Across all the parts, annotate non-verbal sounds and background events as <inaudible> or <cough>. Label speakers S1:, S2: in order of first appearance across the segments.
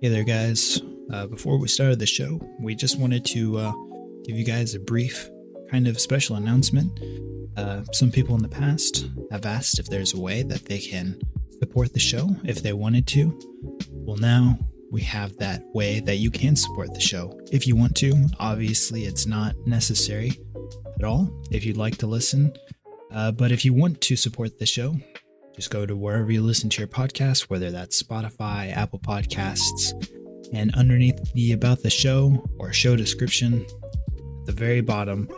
S1: Hey there, guys. Uh, before we started the show, we just wanted to uh, give you guys a brief, kind of special announcement. Uh, some people in the past have asked if there's a way that they can support the show if they wanted to. Well, now we have that way that you can support the show if you want to. Obviously, it's not necessary at all if you'd like to listen. Uh, but if you want to support the show, just go to wherever you listen to your podcast, whether that's Spotify, Apple Podcasts, and underneath the About the Show or show description, at the very bottom,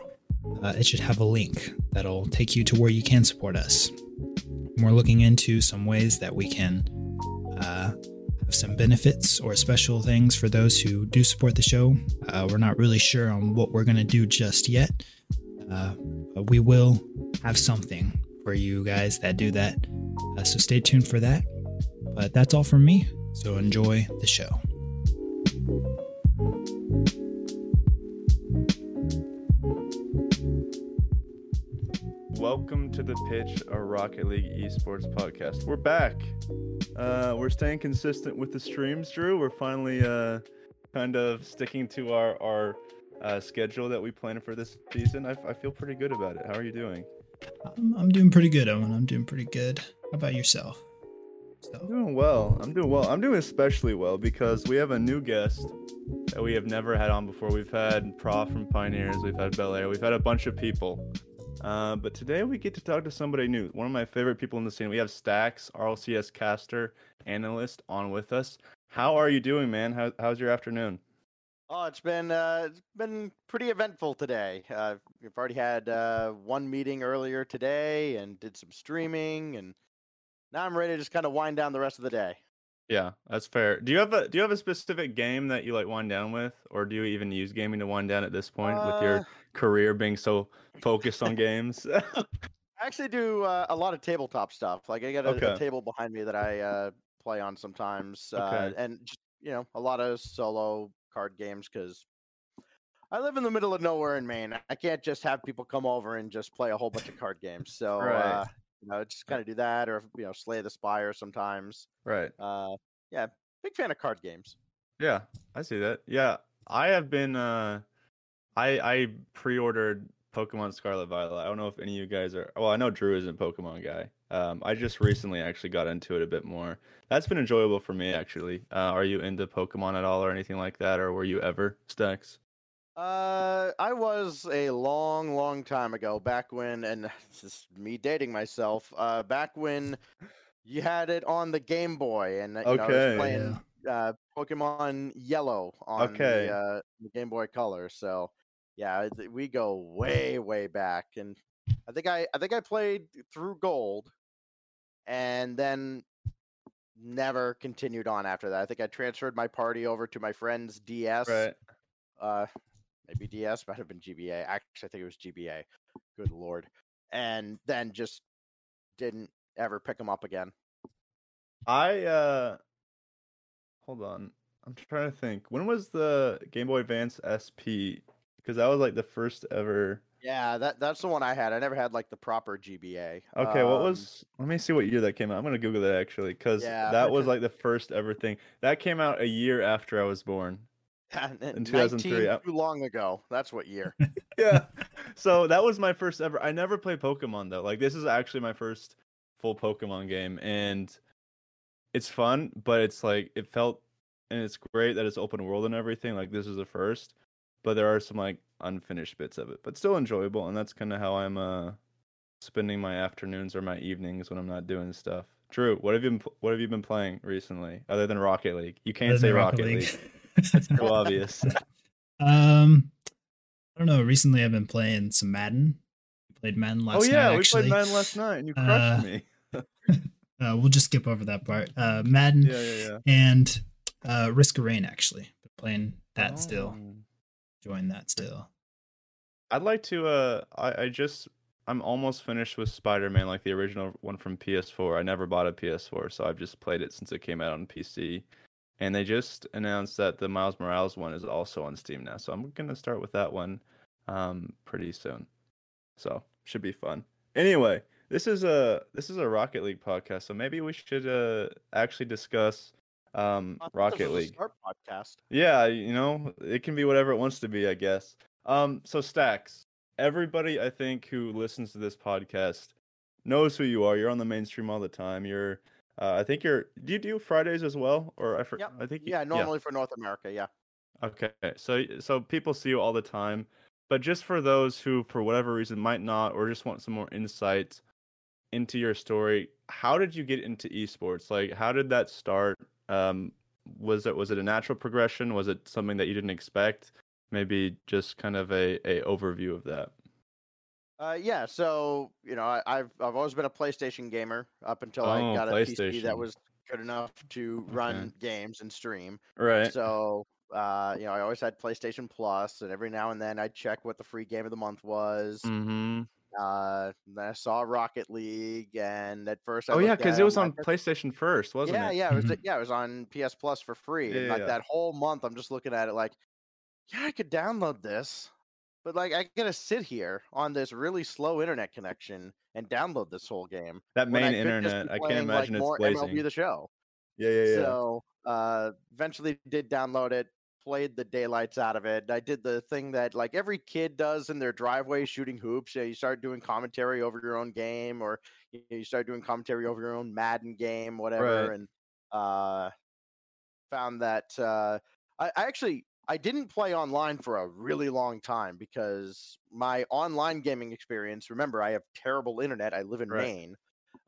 S1: uh, it should have a link that'll take you to where you can support us. We're looking into some ways that we can uh, have some benefits or special things for those who do support the show. Uh, we're not really sure on what we're going to do just yet, uh, but we will have something for you guys that do that. Uh, so stay tuned for that. But that's all from me. So enjoy the show.
S2: Welcome to the pitch, a Rocket League esports podcast. We're back. Uh, we're staying consistent with the streams, Drew. We're finally uh, kind of sticking to our our uh, schedule that we planned for this season. I, I feel pretty good about it. How are you doing?
S1: I'm, I'm doing pretty good, Owen. I'm doing pretty good. How about yourself?
S2: I'm doing well. I'm doing well. I'm doing especially well because we have a new guest that we have never had on before. We've had Prof from Pioneers, we've had Bel Air, we've had a bunch of people. Uh, but today we get to talk to somebody new. One of my favorite people in the scene. We have Stax, RLCS caster, analyst, on with us. How are you doing, man? How, how's your afternoon?
S3: Oh, it's been uh, it's been pretty eventful today. Uh, we've already had uh, one meeting earlier today and did some streaming, and now I'm ready to just kind of wind down the rest of the day.
S2: Yeah, that's fair. Do you have a do you have a specific game that you like wind down with, or do you even use gaming to wind down at this point with
S3: Uh,
S2: your career being so focused on games? <laughs>
S3: I actually do uh, a lot of tabletop stuff. Like I got a, a table behind me that I uh, play on sometimes, uh,
S2: Okay.
S3: and just you know a lot of solo card games because I live in the middle of nowhere in Maine. I can't just have people come over and just play a whole bunch of card games. So
S2: Right.
S3: You know, just kind of do that, or you know, Slay the Spire sometimes.
S2: right.
S3: Uh, yeah, big fan of card games.
S2: Yeah, I see that. Yeah, I have been. Uh, I I pre-ordered Pokemon Scarlet Violet. I don't know if any of you guys are. Well, I know Drew isn't Pokemon guy. Um, I just recently actually got into it a bit more. That's been enjoyable for me actually. Uh, are you into Pokemon at all or anything like that, or were you ever Stax?
S3: Uh, I was a long, long time ago, back when, and <laughs> this is me dating myself. Uh, back when you had it on the Game Boy, and you know, I
S2: Okay.
S3: was playing uh, Pokemon Yellow on
S2: Okay.
S3: the, uh, the Game Boy Color. So, yeah, th- we go way, way back, and I think I, I think I played through Gold, and then never continued on after that. I think I transferred my party over to my friend's DS
S2: Right.
S3: uh maybe DS might have been GBA. Actually, I think it was GBA. Good lord. And then just didn't ever pick them up again.
S2: I uh, hold on. I'm trying to think. When was the Game Boy Advance SP? Because that was like the first ever.
S3: Yeah, that that's the one I had. I never had like the proper GBA.
S2: Okay, what
S3: Um,
S2: was? Let me see what year that came out. I'm gonna Google that actually, because
S3: Yeah.
S2: that was like the first ever thing. That came out a year after I was born. <laughs> in 2003,
S3: 19
S2: I-
S3: too long ago. That's what year. <laughs>
S2: Yeah. so that was my first ever. I never played Pokemon though. Like this is actually my first full Pokemon game, and it's fun, but it's like it felt, and it's great that it's open world and everything. Like this is the first, but there are some like unfinished bits of it, but still enjoyable, and that's kind of how I'm uh spending my afternoons or my evenings when I'm not doing stuff. Drew, what have you been, what have you been playing recently other than Rocket League? You can't
S1: Other
S2: say
S1: than
S2: Rocket, League. It's <laughs> <laughs> so obvious.
S1: um, I don't know. Recently, I've been playing some Madden. Played Madden last night.
S2: oh
S1: night.
S2: yeah, we
S1: actually.
S2: played Madden last night, and you crushed
S1: Uh,
S2: me. <laughs> <laughs>
S1: Uh, we'll just skip over that part. Uh, Madden
S2: Yeah, yeah, yeah.
S1: and uh, Risk of Rain. Actually, been playing that still. Join that still.
S2: I'd like to. Uh, I I just I'm almost finished with Spider-Man, like the original one from PS4. I never bought a PS4, so I've just played it since it came out on PC. And they just announced that the Miles Morales one is also on Steam now, so I'm gonna start with that one, um, pretty soon. So should be fun. Anyway, this is a this is a Rocket League podcast, so maybe we should uh actually discuss um, Rocket
S3: a
S2: League.
S3: Start podcast.
S2: Yeah, you know, it can be whatever it wants to be, I guess. Um, so Stax, everybody I think who listens to this podcast knows who you are. You're on the mainstream all the time. You're, uh, I think you're. Do you do Fridays as well, or I, for,
S3: Yep.
S2: I think you-
S3: Yeah, normally for North America, yeah.
S2: Okay, so so people see you all the time, but just for those who, for whatever reason, might not, or just want some more insight into your story, how did you get into esports? Like, how did that start? Um, was it was it a natural progression? Was it something that you didn't expect? Maybe just kind of a a overview of that.
S3: Uh, yeah, so you know, I, I've I've always been a PlayStation gamer up until
S2: Oh,
S3: I got a PC that was good enough to run games and stream.
S2: Right.
S3: So, uh, you know, I always had PlayStation Plus, and every now and then I'd check what the free game of the month was.
S2: mm-hmm.
S3: Uh, then I saw Rocket League, and at first, I
S2: Oh yeah, because it was on
S3: like,
S2: PlayStation first, wasn't
S3: yeah,
S2: it?
S3: yeah, it was
S1: Mhm.
S3: yeah, it was on PS Plus for free,
S2: Yeah,
S3: and like
S2: yeah.
S3: that whole month, I'm just looking at it like, yeah, I could download this, but like I gotta sit here on this really slow internet connection and download this whole game.
S2: That
S3: I
S2: main
S3: could
S2: internet, I can't
S3: playing, like,
S2: imagine it's
S3: more
S2: blazing.
S3: MLB the Show.
S2: yeah, yeah, yeah.
S3: So uh, eventually did download it, played the daylights out of it. I did the thing that like every kid does in their driveway shooting hoops. Yeah, you start doing commentary over your own game, or you, you start doing commentary over your own Madden game, whatever.
S2: Right.
S3: And uh, found that uh, I, I actually I didn't play online for a really long time because my online gaming experience. Remember, I have terrible internet. I live in
S2: Right.
S3: Maine.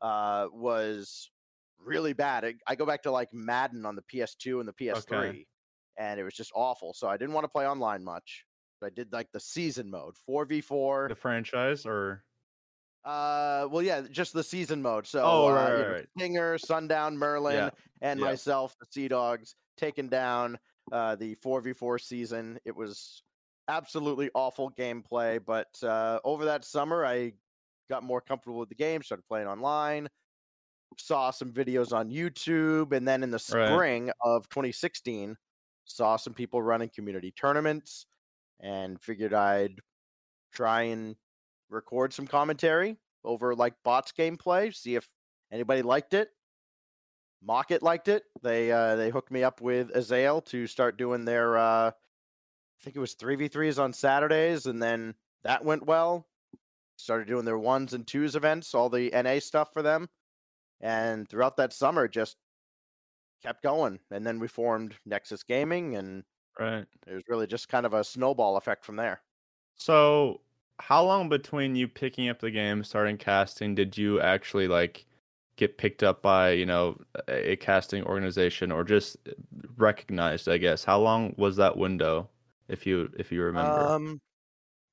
S3: Uh, was really bad. I, I go back to like Madden on the PS2 and the PS3, and it was just awful. So I didn't want to play online much. I did like the season mode, four v four.
S2: the franchise or
S3: Uh, well, yeah, just the season mode. So
S2: Oh,
S3: uh,
S2: right,
S3: you
S2: right, right.
S3: Stinger, Sundown, Merlin,
S2: Yeah,
S3: and
S2: yeah.
S3: myself, the Sea Dogs, taken down uh, the 4v4 season. It was absolutely awful gameplay, but uh, over that summer, I got more comfortable with the game, started playing online, saw some videos on YouTube, and then in the
S2: Right.
S3: spring of 2016, saw some people running community tournaments and figured I'd try and record some commentary over like bots gameplay, see if anybody liked it. Mockit liked it. They uh they hooked me up with Azale to start doing their uh I think it was 3v3s on Saturdays and then that went well. Started doing their ones and twos events, all the NA stuff for them. And throughout that summer just kept going. And then we formed Nexus Gaming and
S2: right.
S3: it was really just kind of a snowball effect from there.
S2: So, how long between you picking up the game, starting casting, did you actually like get picked up by you know a casting organization or just recognized? I guess. How long was that window, if you if you remember?
S3: Um,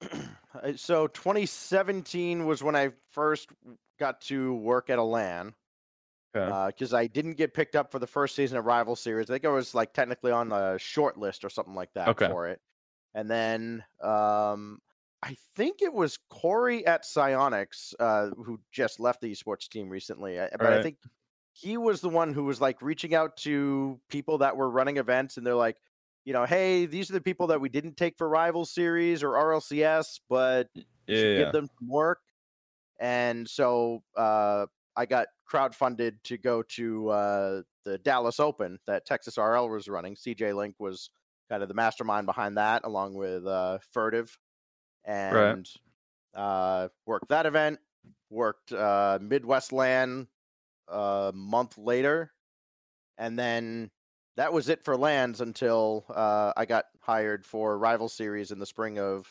S3: <clears throat> uh, so 2017 was when I first got to work at a LAN
S2: okay.
S3: because I didn't get picked up for the first season of Rival Series. I think I was like technically on the short list or something like that
S2: Okay.
S3: for it. And then um, I think it was Corey at Psyonix uh, who just left the esports team recently. I- But I think he was the one who was like reaching out to people that were running events and they're like, you know, hey, these are the people that we didn't take for Rival Series or RLCS, but
S2: yeah, yeah.
S3: give them some work. And so uh, I got crowdfunded to go to uh, the Dallas Open that Texas RL was running. CJ Link was kind of the mastermind behind that, along with uh, Furtive, and uh, worked that event. Worked uh, Midwest LAN a month later, and then that was it for LANs until uh, I got hired for Rival Series in the spring of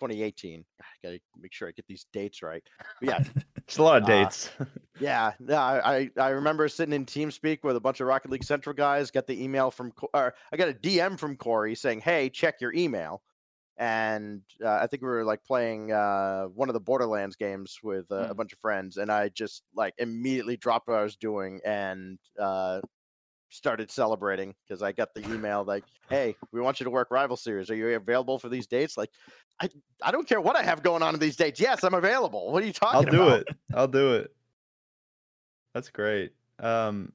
S3: 2018. I gotta make sure I get these dates right. But yeah, <laughs>
S2: It's a lot of
S3: uh,
S2: dates. <laughs>
S3: yeah, yeah. I, I I remember sitting in TeamSpeak with a bunch of Rocket League Central guys. Got the email from, or I got a DM from Corey saying, "Hey, check your email." And uh, I think we were like playing uh, one of the Borderlands games with uh, a
S2: Mm.
S3: bunch of friends, and I just like immediately dropped what I was doing and uh, started celebrating because I got the <laughs> email like, "Hey, we want you to work Rival Series. Are you available for these dates?" Like, I I don't care what I have going on in these dates. Yes, I'm available. What are you talking
S2: I'll
S3: about?
S2: do it. I'll do it. That's great. Um,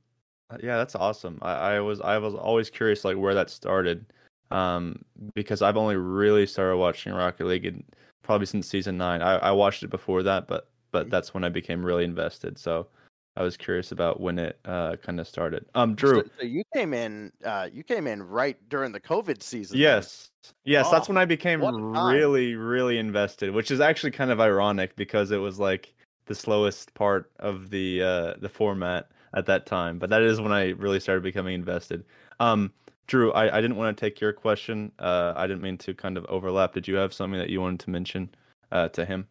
S2: uh, yeah, that's awesome. I, I was I was always curious like where that started, um, because I've only really started watching Rocket League in, probably since season nine. I, I watched it before that, but but that's when I became really invested. So, I was curious about when it uh, kind of started. Um, Drew.
S3: So, so you came in. Uh, you came in right during the COVID season.
S2: Yes. Yes, that's
S3: Oh,
S2: when I became
S3: what a time.
S2: really, really invested, which is actually kind of ironic because it was like the slowest part of the uh the format at that time. But that is when I really started becoming invested. Um Drew, I, I didn't want to take your question. Uh I didn't mean to kind of overlap. Did you have something that you wanted to mention uh to him?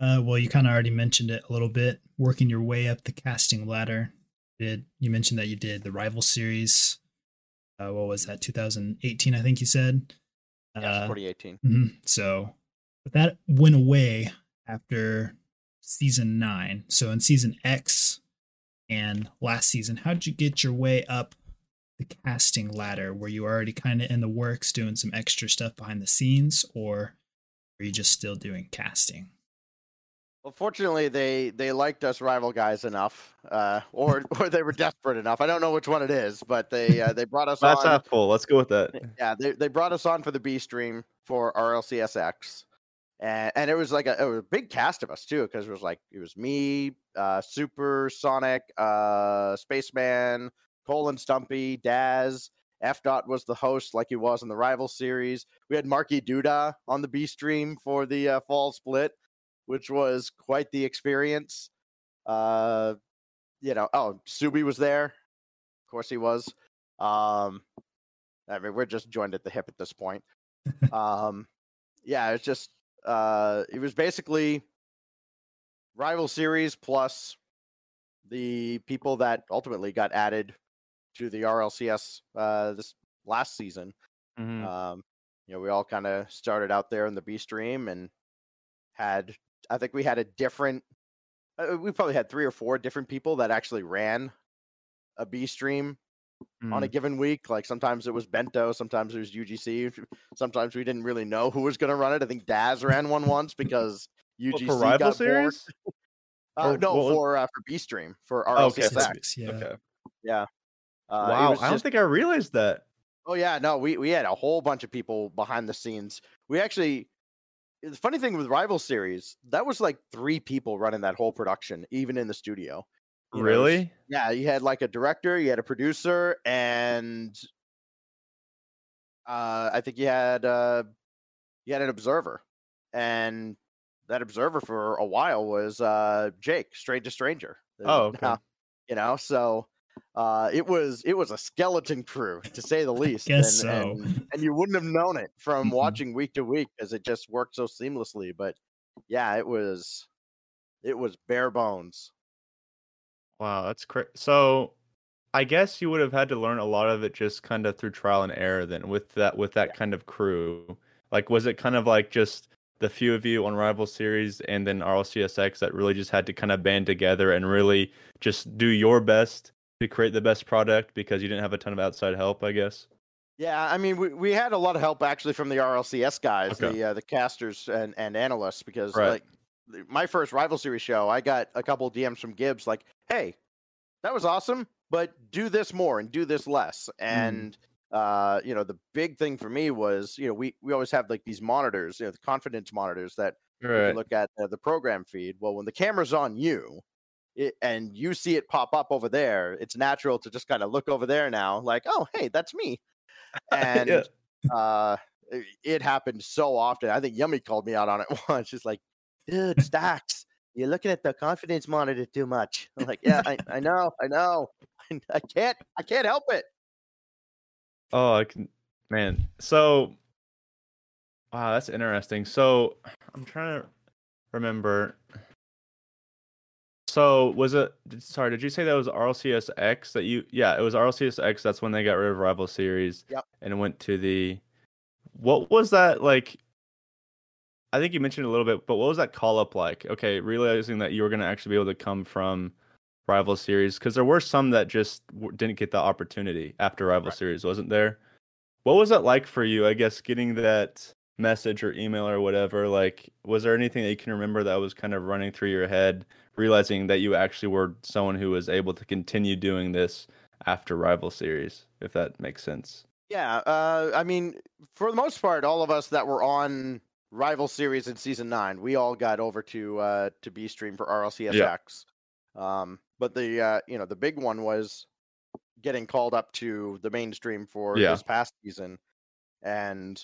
S1: Uh, well, you kind of already mentioned it a little bit. Working your way up the casting ladder. Did you mentioned that you did the rival series? Uh, what was that? 2018, I think you said.
S3: Yes,
S1: Uh,
S3: 2018.
S1: mhm. So, but that went away after season nine. So in season X and last season, how did you get your way up the casting ladder? Were you already kind of in the works doing some extra stuff behind the scenes, or were you just still doing casting?
S3: Well, fortunately, they they liked us rival guys enough, uh, or or they were desperate enough. I don't know which one it is, but they uh, they brought us
S2: That's
S3: on.
S2: half full. Let's go with that.
S3: Yeah, they, they brought us on for the B stream for RLCSX, and and it was like a, it was a big cast of us too, because it was like it was me, uh, Super Sonic, uh, Spaceman, Colin Stumpy, Daz. F dot was the host, like he was in the rival series. We had Marky Duda on the B stream for the uh, fall split, which was quite the experience. Uh, you know, oh, Subi was there. Of course, he was. Um, I mean, we're just joined at the hip at this point. <laughs> um, yeah, it's just uh, it was basically rival series plus the people that ultimately got added to the RLCS uh, this last season.
S2: Mhm.
S3: Um, you know, we all kind of started out there in the B stream and had, I think we had a different, uh, we probably had three or four different people that actually ran a B stream on a
S2: Mm.
S3: given week. Like sometimes it was Bento, sometimes it was UGC, sometimes we didn't really know who was going to run it. I think Daz ran one once because <laughs>
S2: Well,
S3: UGC
S2: for rival
S3: got bored.
S2: series?
S3: Uh,
S2: Or
S3: no,
S2: was-
S3: for uh, for B stream for
S2: Oh, okay,
S3: RLCSX.
S2: for
S1: Series, yeah.
S2: Okay.
S3: Yeah. Uh,
S2: wow, I don't
S3: just-
S2: think I realized that.
S3: Oh yeah, no, we we had a whole bunch of people behind the scenes. We actually the funny thing with Rival Series, that was like three people running that whole production, even in the studio. You know, was-
S2: Really?
S3: yeah, you had like a director, you had a producer, and uh I think you had uh you had an observer. And that observer for a while was uh Jake, Straight to Stranger.
S2: Oh, <laughs> okay.
S3: You know, so uh it was it was a skeleton crew to say the <laughs> least.
S1: Guess
S3: and,
S1: so.
S3: and and you wouldn't have known it from
S1: Mhm.
S3: watching week to week because it just worked so seamlessly. But yeah, it was it was bare bones.
S2: Wow, that's crazy. So, I guess you would have had to learn a lot of it just kind of through trial and error then with that with that kind of crew. Like was it kind of like just the few of you on Rival Series and then RLCSX that really just had to kind of band together and really just do your best to create the best product because you didn't have a ton of outside help, I guess.
S3: Yeah, I mean, we, we had a lot of help actually from the RLCS guys,
S2: Okay.
S3: the uh, the casters and, and analysts, because
S2: Right.
S3: like my first rival series show, I got a couple DMs from Gibbs like, "Hey, that was awesome, but do this more and do this less." And uh, you know, the big thing for me was, you know, we we always have like these monitors, you know, the confidence monitors that
S2: Right.
S3: look at uh, the program feed. Well, when the camera's on you, it, and you see it pop up over there, it's natural to just kind of look over there now, like, "Oh, hey, that's me." <laughs> And
S2: Yeah.
S3: uh it- it happened so often. I think Yummy called me out on it <laughs> once. She's like, dude, Stax, you're looking at the confidence monitor too much. I'm like, yeah, I, I know, I know. <laughs> I can't I can't help it.
S2: Oh, I can, man. So, wow, that's interesting. So, I'm trying to remember. So, was it? Sorry, did you say that was RLCSX that you? Yeah, it was RLCSX. That's when they got rid of Rival Series.
S3: Yep.
S2: And went to the. What was that like? I think you mentioned a little bit, but what was that call up like? Okay, realizing that you were going to actually be able to come from Rival Series because there were some that just didn't get the opportunity after Rival
S3: Right.
S2: Series, wasn't there? What was it like for you? I guess getting that message or email or whatever. Like, was there anything that you can remember that was kind of running through your head, realizing that you actually were someone who was able to continue doing this after Rival Series, if that makes sense?
S3: Yeah, uh, I mean, for the most part, all of us that were on Rival Series in season nine, we all got over to uh, to B Stream for RLCSX. yeah. Um, but the uh, you know the big one was getting called up to the mainstream for
S2: Yeah.
S3: this past season, and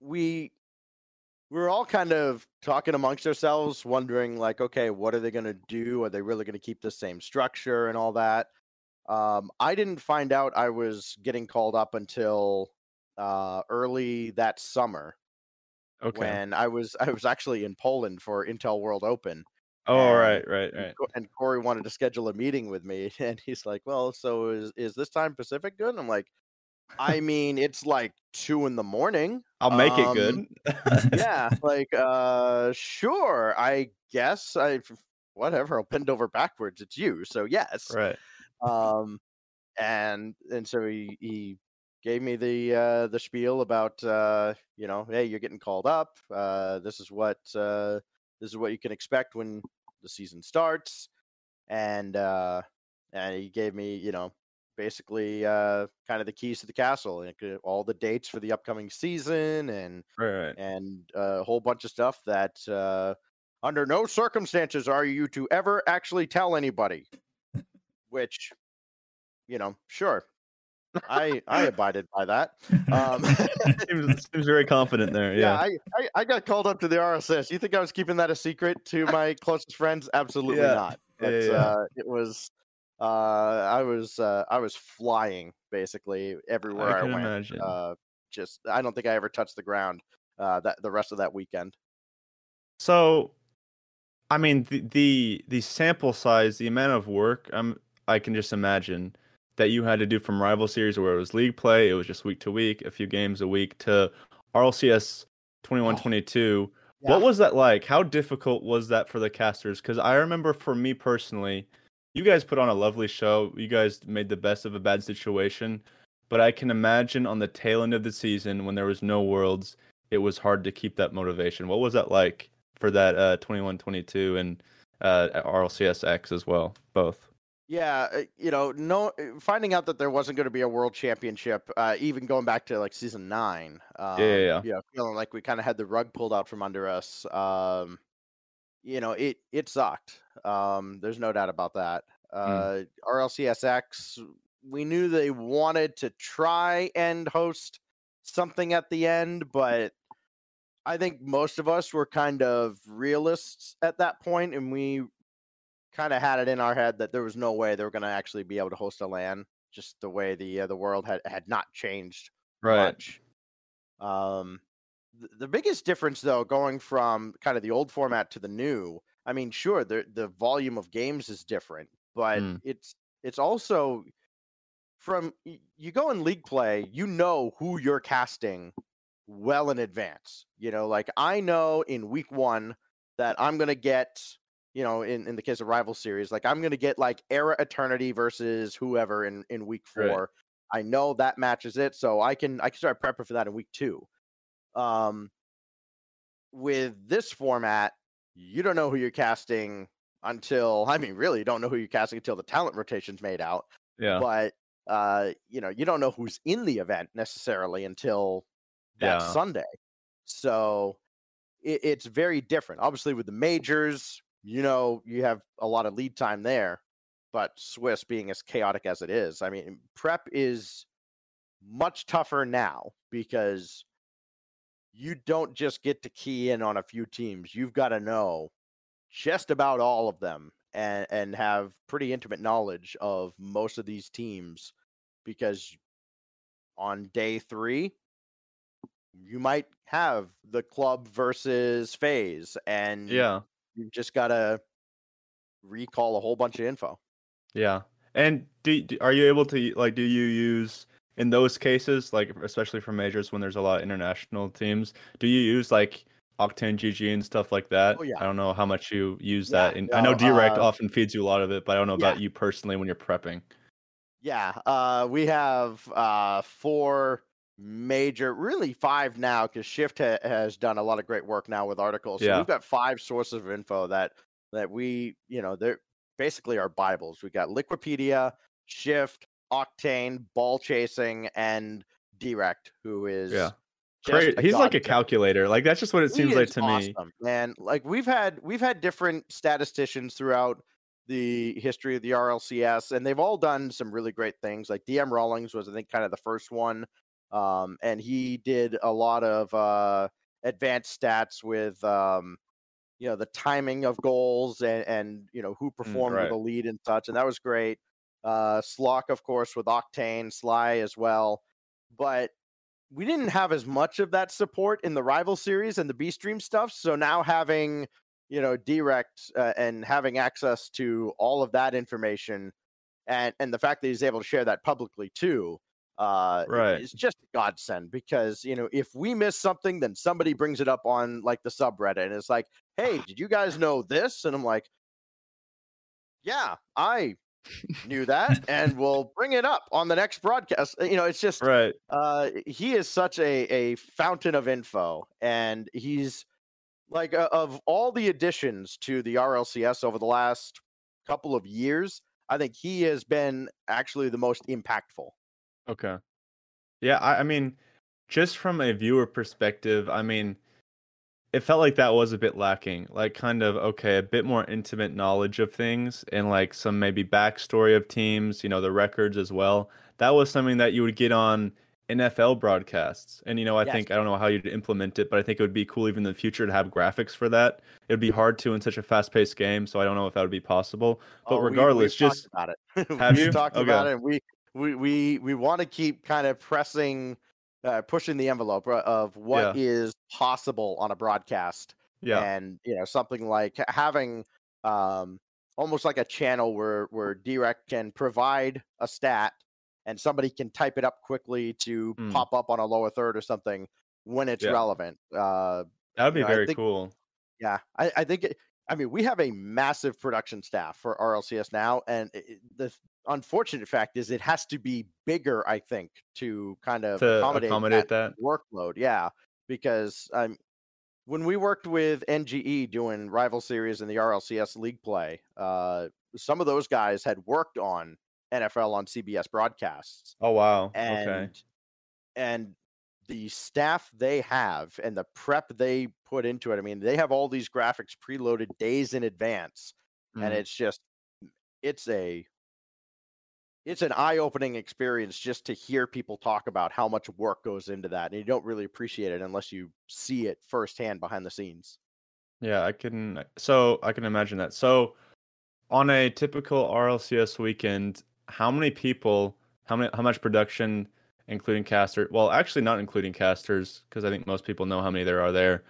S3: we we were all kind of talking amongst ourselves, wondering like, okay, what are they going to do? Are they really going to keep the same structure and all that? Um, I didn't find out I was getting called up until uh, early that summer
S2: Okay.
S3: when I was I was actually in Poland for Intel World Open.
S2: oh,
S3: and-
S2: right, right,
S3: and
S2: right.
S3: And Corey wanted to schedule a meeting with me, <laughs> and he's like, "Well, so is is this time Pacific good?" And I'm like, "I mean, it's like two in the morning.
S2: I'll make it
S3: Um,
S2: good. <laughs>
S3: Yeah, like, uh, sure, I guess I, whatever. I'll bend over backwards. It's you, so yes.
S2: right.
S3: Um, and and so he he gave me the uh the spiel about uh you know, hey, you're getting called up. Uh, this is what uh this is what you can expect when the season starts, and uh and he gave me you know basically uh kind of the keys to the castle like uh, all the dates for the upcoming season and
S2: Right, right.
S3: and uh, a whole bunch of stuff that uh, under no circumstances are you to ever actually tell anybody. Which, you know, sure, I I abided by that. Um, <laughs>
S2: seems, seems very confident there.
S3: yeah,
S2: Yeah.
S3: I, I I got called up to the RSS. You think I was keeping that a secret to my closest friends? Absolutely
S2: Yeah.
S3: not. But
S2: yeah.
S3: Uh, it was. Uh, I was uh, I was flying basically everywhere I,
S2: I
S3: went.
S2: imagine.
S3: Uh, just I don't think I ever touched the ground. Uh, that the rest of that weekend.
S2: So, I mean, the, the the sample size, the amount of work, um, I can just imagine that you had to do from rival series where it was league play, it was just week to week, a few games a week, to RLCS 21 22. What was that like? How difficult was that for the casters? Because I remember for me personally, you guys put on a lovely show. You guys made the best of a bad situation. But I can imagine on the tail end of the season when there was no worlds, it was hard to keep that motivation. What was that like for that uh 21 22 and uh RLCSX as well? Both.
S3: Yeah, uh, you know, no, uh, finding out that there wasn't going to be a world championship, uh, even going back to like season nine. Um,
S2: yeah, yeah.
S3: You know, feeling like we kind of had the rug pulled out from under us. Um, you know, it it sucked. Um, there's no doubt about that. Uh, RLCSX, we knew they wanted to try and host something at the end, but I think most of us were kind of realists at that point, and we kind of had it in our head that there was no way they were going to actually be able to host a LAN, just the way the uh, the world had had not changed
S2: Right.
S3: much. Um, the biggest difference, though, going from kind of the old format to the new, I mean, sure, the the volume of games is different, but
S2: Mm.
S3: it's it's also from you go in league play, you know who you're casting well in advance. You know, like I know in week one that I'm gonna get, you know, in, in the case of rival series, like I'm gonna get like Era Eternity versus whoever in, in week
S2: Right.
S3: four. I know that matches it, so I can I can start prepping for that in week two. Um with this format, you don't know who you're casting until I mean really you don't know who you're casting until the talent rotation's made out
S2: Yeah.
S3: but uh, you know, you don't know who's in the event necessarily until that
S2: Yeah.
S3: Sunday. So it, it's very different. Obviously, with the majors, you know, you have a lot of lead time there. But Swiss being as chaotic as it is, I mean, prep is much tougher now because you don't just get to key in on a few teams. You've got to know just about all of them and and have pretty intimate knowledge of most of these teams because on day 3 you might have the club versus FaZe and
S2: Yeah.
S3: you've just got to recall a whole bunch of info.
S2: Yeah. And do, do are you able to like do you use in those cases like especially for majors when there's a lot of international teams, do you use like Octane GG and stuff like that?
S3: Oh, yeah.
S2: I don't know how much you use
S3: Yeah,
S2: that. And I know
S3: no,
S2: Direct
S3: uh,
S2: often feeds you a lot of it, but I don't know
S3: yeah.
S2: about you personally when you're prepping.
S3: Yeah, uh, we have uh, four major, really five now, because Shift ha- has done a lot of great work now with articles. So
S2: Yeah.
S3: we've got five sources of info that that we, you know, they're basically our bibles. We've got Liquipedia, Shift, Octane, Ball Chasing, and Direct, who is
S2: Yeah. Cra- He's like a calculator. Like that's just what it
S3: He
S2: seems like to me.
S3: awesome, man. Like we've had we've had different statisticians throughout the history of the RLCS, and they've all done some really great things. Like DM Rawlings was, I think, kind of the first one, um, and he did a lot of uh, advanced stats with, um, you know, the timing of goals and and you know who performed
S2: right.
S3: with the lead and such, and that was great. Uh, Slock, of course, with Octane, Sly as well, but we didn't have as much of that support in the rival series and the B stream stuff. So now having you know direct uh, and having access to all of that information and and the fact that he's able to share that publicly too uh
S2: Right.
S3: is just a godsend because you know if we miss something then somebody brings it up on like the subreddit and it's like hey did you guys know this and i'm like yeah i knew that and <laughs> we'll bring it up on the next broadcast you know it's just
S2: Right.
S3: uh he is such a a fountain of info and he's like uh, of all the additions to the RLCS over the last couple of years I think he has been actually the most impactful
S2: Okay. Yeah, I, I mean, just from a viewer perspective, I mean, it felt like that was a bit lacking. Like, kind of, okay, a bit more intimate knowledge of things and like some maybe backstory of teams, you know, the records as well. That was something that you would get on NFL broadcasts. And, you know, I
S3: Yes.
S2: think, I don't know how you'd implement it, but I think it would be cool even in the future to have graphics for that. It would be hard to in such a fast paced game. So I don't know if that would be possible. Oh, but
S3: Oh,
S2: regardless,
S3: we've
S2: just
S3: about it <laughs>
S2: Have you?
S3: talked
S2: Okay.
S3: about it we we we, we want to keep kind of pressing uh, pushing the envelope uh, of what is possible on a broadcast
S2: yeah.
S3: and you know something like having um almost like a channel where where direct can provide a stat and somebody can type it up quickly to
S2: Mm.
S3: pop up on a lower third or something when it's
S2: Yeah.
S3: relevant uh
S2: That would be
S3: you know,
S2: very
S3: think-
S2: cool.
S3: yeah i, I think it, i mean we have a massive production staff for rlcs now and it- the unfortunate fact is it has to be bigger i think to kind of
S2: To
S3: accommodate,
S2: accommodate
S3: that
S2: that.
S3: workload. Yeah, because um, when we worked with NGE doing rival series in the RLCS league play, uh, some of those guys had worked on NFL on CBS broadcasts,
S2: Oh, wow.
S3: and
S2: okay.
S3: and the staff they have and the prep they put into it. I mean, they have all these graphics preloaded days in advance, and
S2: Mm.
S3: it's just it's a it's an eye-opening experience just to hear people talk about how much work goes into that and you don't really appreciate it unless you see it firsthand behind the scenes
S2: Yeah, I can. So I can imagine that. So on a typical RLCS weekend, how many people, how many, how much production, including caster? Well, actually, not including casters, because I think most people know how many there are there.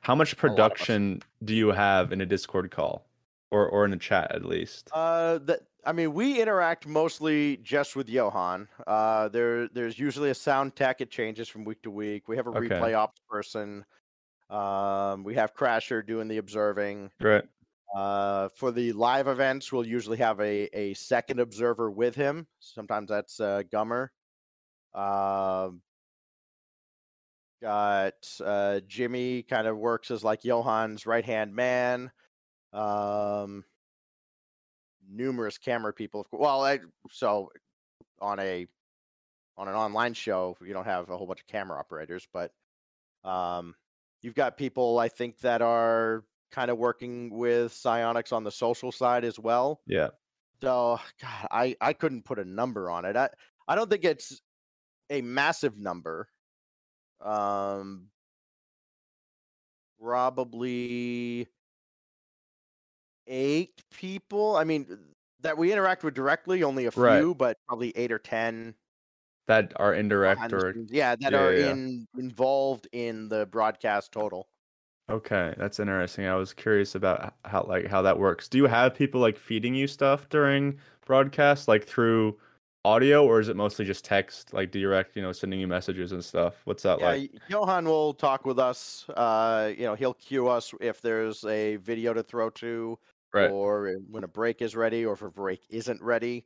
S2: How much <laughs>
S3: lot of us.
S2: production do you have in a Discord call, or or in a chat at least?
S3: uh that i mean we interact mostly just with johan uh there there's usually a sound tech it changes from week to week we have a
S2: Okay.
S3: replay ops person um we have crasher doing the observing
S2: Right.
S3: Uh, for the live events, we'll usually have a, a second observer with him. Sometimes that's uh, Gummer. Um, got uh, Jimmy kind of works as like Johan's right hand man. Um, numerous camera people. Well, I, so on a on an online show, you don't have a whole bunch of camera operators, but um, you've got people I think that are kind of working with Psyonix on the social side as well.
S2: Yeah.
S3: So, God, I I couldn't put a number on it. I I don't think it's a massive number. Um, probably eight people. I mean, that we interact with directly, only a few,
S2: Right.
S3: but probably eight or ten.
S2: That are indirect or
S3: yeah, that
S2: yeah,
S3: are
S2: yeah,
S3: in involved in the broadcast total.
S2: Okay, that's interesting. I was curious about how like how that works. Do you have people like feeding you stuff during broadcast, like through audio, or is it mostly just text, like direct, you know, sending you messages and stuff? What's that
S3: Yeah,
S2: like?
S3: Johan will talk with us. Uh, you know, he'll cue us if there's a video to throw to,
S2: Right.
S3: or when a break is ready, or if a break isn't ready.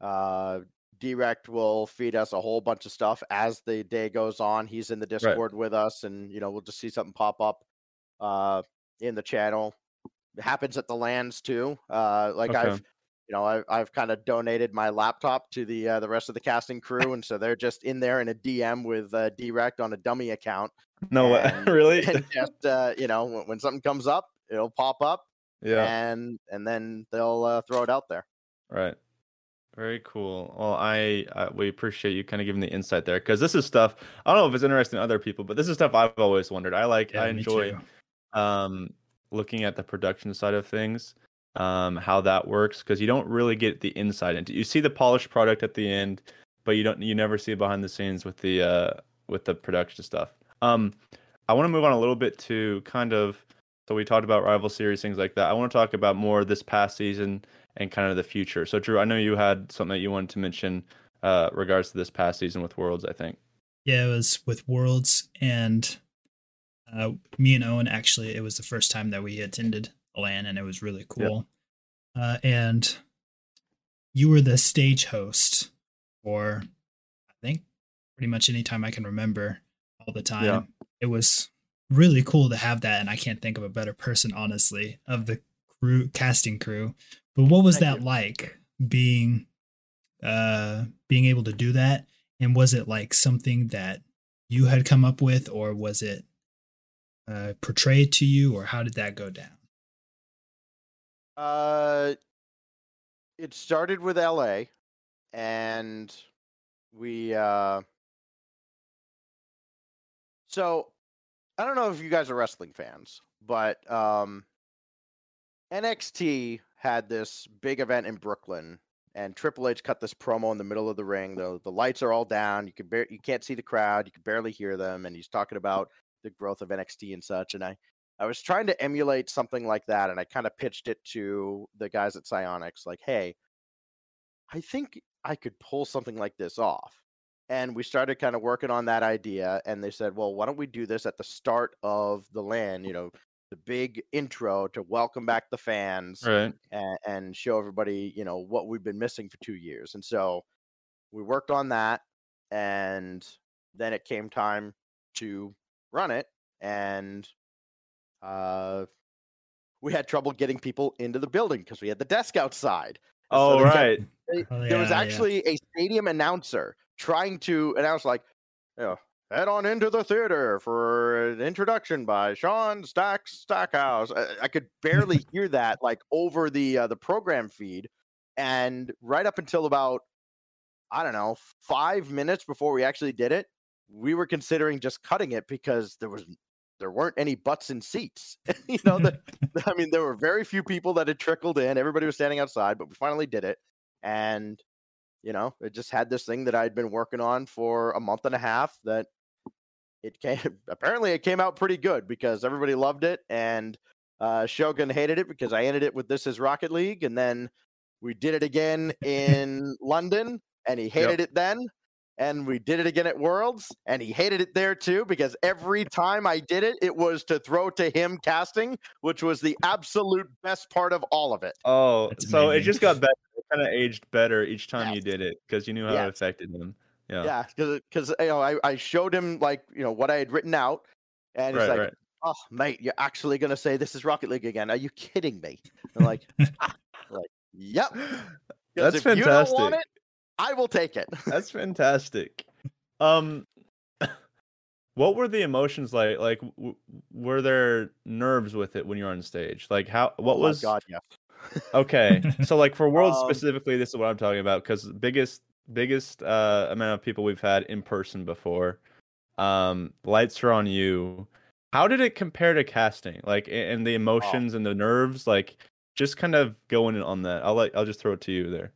S3: Uh, Direct will feed us a whole bunch of stuff as the day goes on. He's in the Discord with us, and you know, we'll just see something pop up uh, in the channel. It happens at the LANs too. Uh, like
S2: Okay.
S3: I've you know, I've, I've kind of donated my laptop to the uh, the rest of the casting crew, and so they're just in there in a DM with uh, Direct on a dummy account,
S2: No, way. <laughs>
S3: and-
S2: really?
S3: and just uh, you know, when, when something comes up, it'll pop up.
S2: Yeah.
S3: and and then they'll uh, throw it out there.
S2: Right. Very cool. Well, I, I we appreciate you kind of giving the insight there because this is stuff I don't know if it's interesting to other people, but this is stuff I've always wondered. I like
S1: Yeah,
S2: I enjoy um looking at the production side of things, um how that works because you don't really get the insight into. You see the polished product at the end, but you don't you never see behind the scenes with the uh with the production stuff. Um I want to move on a little bit to kind of so we talked about rival series things like that. I want to talk about more this past season and kind of the future. So Drew, I know you had something that you wanted to mention uh regards to this past season with Worlds, I think.
S1: Yeah, it was with Worlds and uh, me and Owen actually. It was the first time that we attended LAN, and it was really cool. Uh, and you were the stage host for, I think, pretty much any time I can remember, all the time.
S2: Yeah.
S1: It was really cool to have that, and I can't think of a better person, honestly, of the crew casting crew. But what was
S3: Thank
S1: that
S3: you.
S1: like being, uh, being able to do that? and was it like something that you had come up with or was it uh, portrayed to you or how did that go down
S3: Uh, it started with LA, and we. Uh, so, I don't know if you guys are wrestling fans, but um, NXT had this big event in Brooklyn, and Triple H cut this promo in the middle of the ring. the The lights are all down. You can bar- you can't see the crowd. You can barely hear them, and he's talking about the growth of NXT and such. And I I was trying to emulate something like that, and I kind of pitched it to the guys at Psyonix, like, "Hey, I think I could pull something like this off." And we started kind of working on that idea, and they said, "Well, why don't we do this at the start of the LAN? You know, the big intro to welcome back the fans
S2: Right.
S3: and, and show everybody, you know, what we've been missing for two years." And so we worked on that, and then it came time to run it, and uh, we had trouble getting people into the building because we had the desk outside. And so
S2: Oh
S3: they kept-
S2: right.
S3: they-
S1: Oh,
S3: there was
S1: yeah, yeah.
S3: actually a stadium announcer trying to announce, like, you know, head on into the theater for an introduction by Sean Stax Stackhouse. I, I could barely <laughs> hear that, like, over the uh, the program feed, and right up until about I don't know five minutes before we actually did it, we were considering just cutting it because there was there weren't any butts in seats. <laughs> you know, the, <laughs> I mean, there were very few people that had trickled in. Everybody was standing outside, but we finally did it. And, you know, it just had this thing that I'd been working on for a month and a half that it came, <laughs> apparently it came out pretty good because everybody loved it. And uh, Shogun hated it because I ended it with This is Rocket League. And then we did it again <laughs> in London and he hated it then. And we did it again at Worlds, and he hated it there too because every time I did it, it was to throw to him casting, which was the absolute best part of all of it.
S2: Oh,
S1: That's
S2: so it just got better. It kind of aged better each time you did it because you knew how it affected him. Yeah.
S3: Yeah, because you know I, I showed him like you know what I had written out, and he's
S2: Right.
S3: like,
S2: right.
S3: "Oh, mate, you're actually gonna say this is Rocket League again? Are you kidding me?" I'm like, <laughs> ah, like, "Yep." <laughs> 'cause
S2: That's
S3: if You don't want
S2: fantastic.
S3: it, I will take it. <laughs>
S2: That's fantastic. Um, <laughs> what were the emotions like? Like, w- were there nerves with it when you were on stage? Like, how? What
S3: oh
S2: was?
S3: God? Yeah. <laughs>
S2: Okay, so like for World
S3: Um,
S2: specifically, this is what I'm talking about because biggest biggest uh amount of people we've had in person before. Um, lights are on you. How did it compare to casting? Like, and the emotions and the nerves. Like, just kind of going on that. I'll let. I'll just throw it to you there.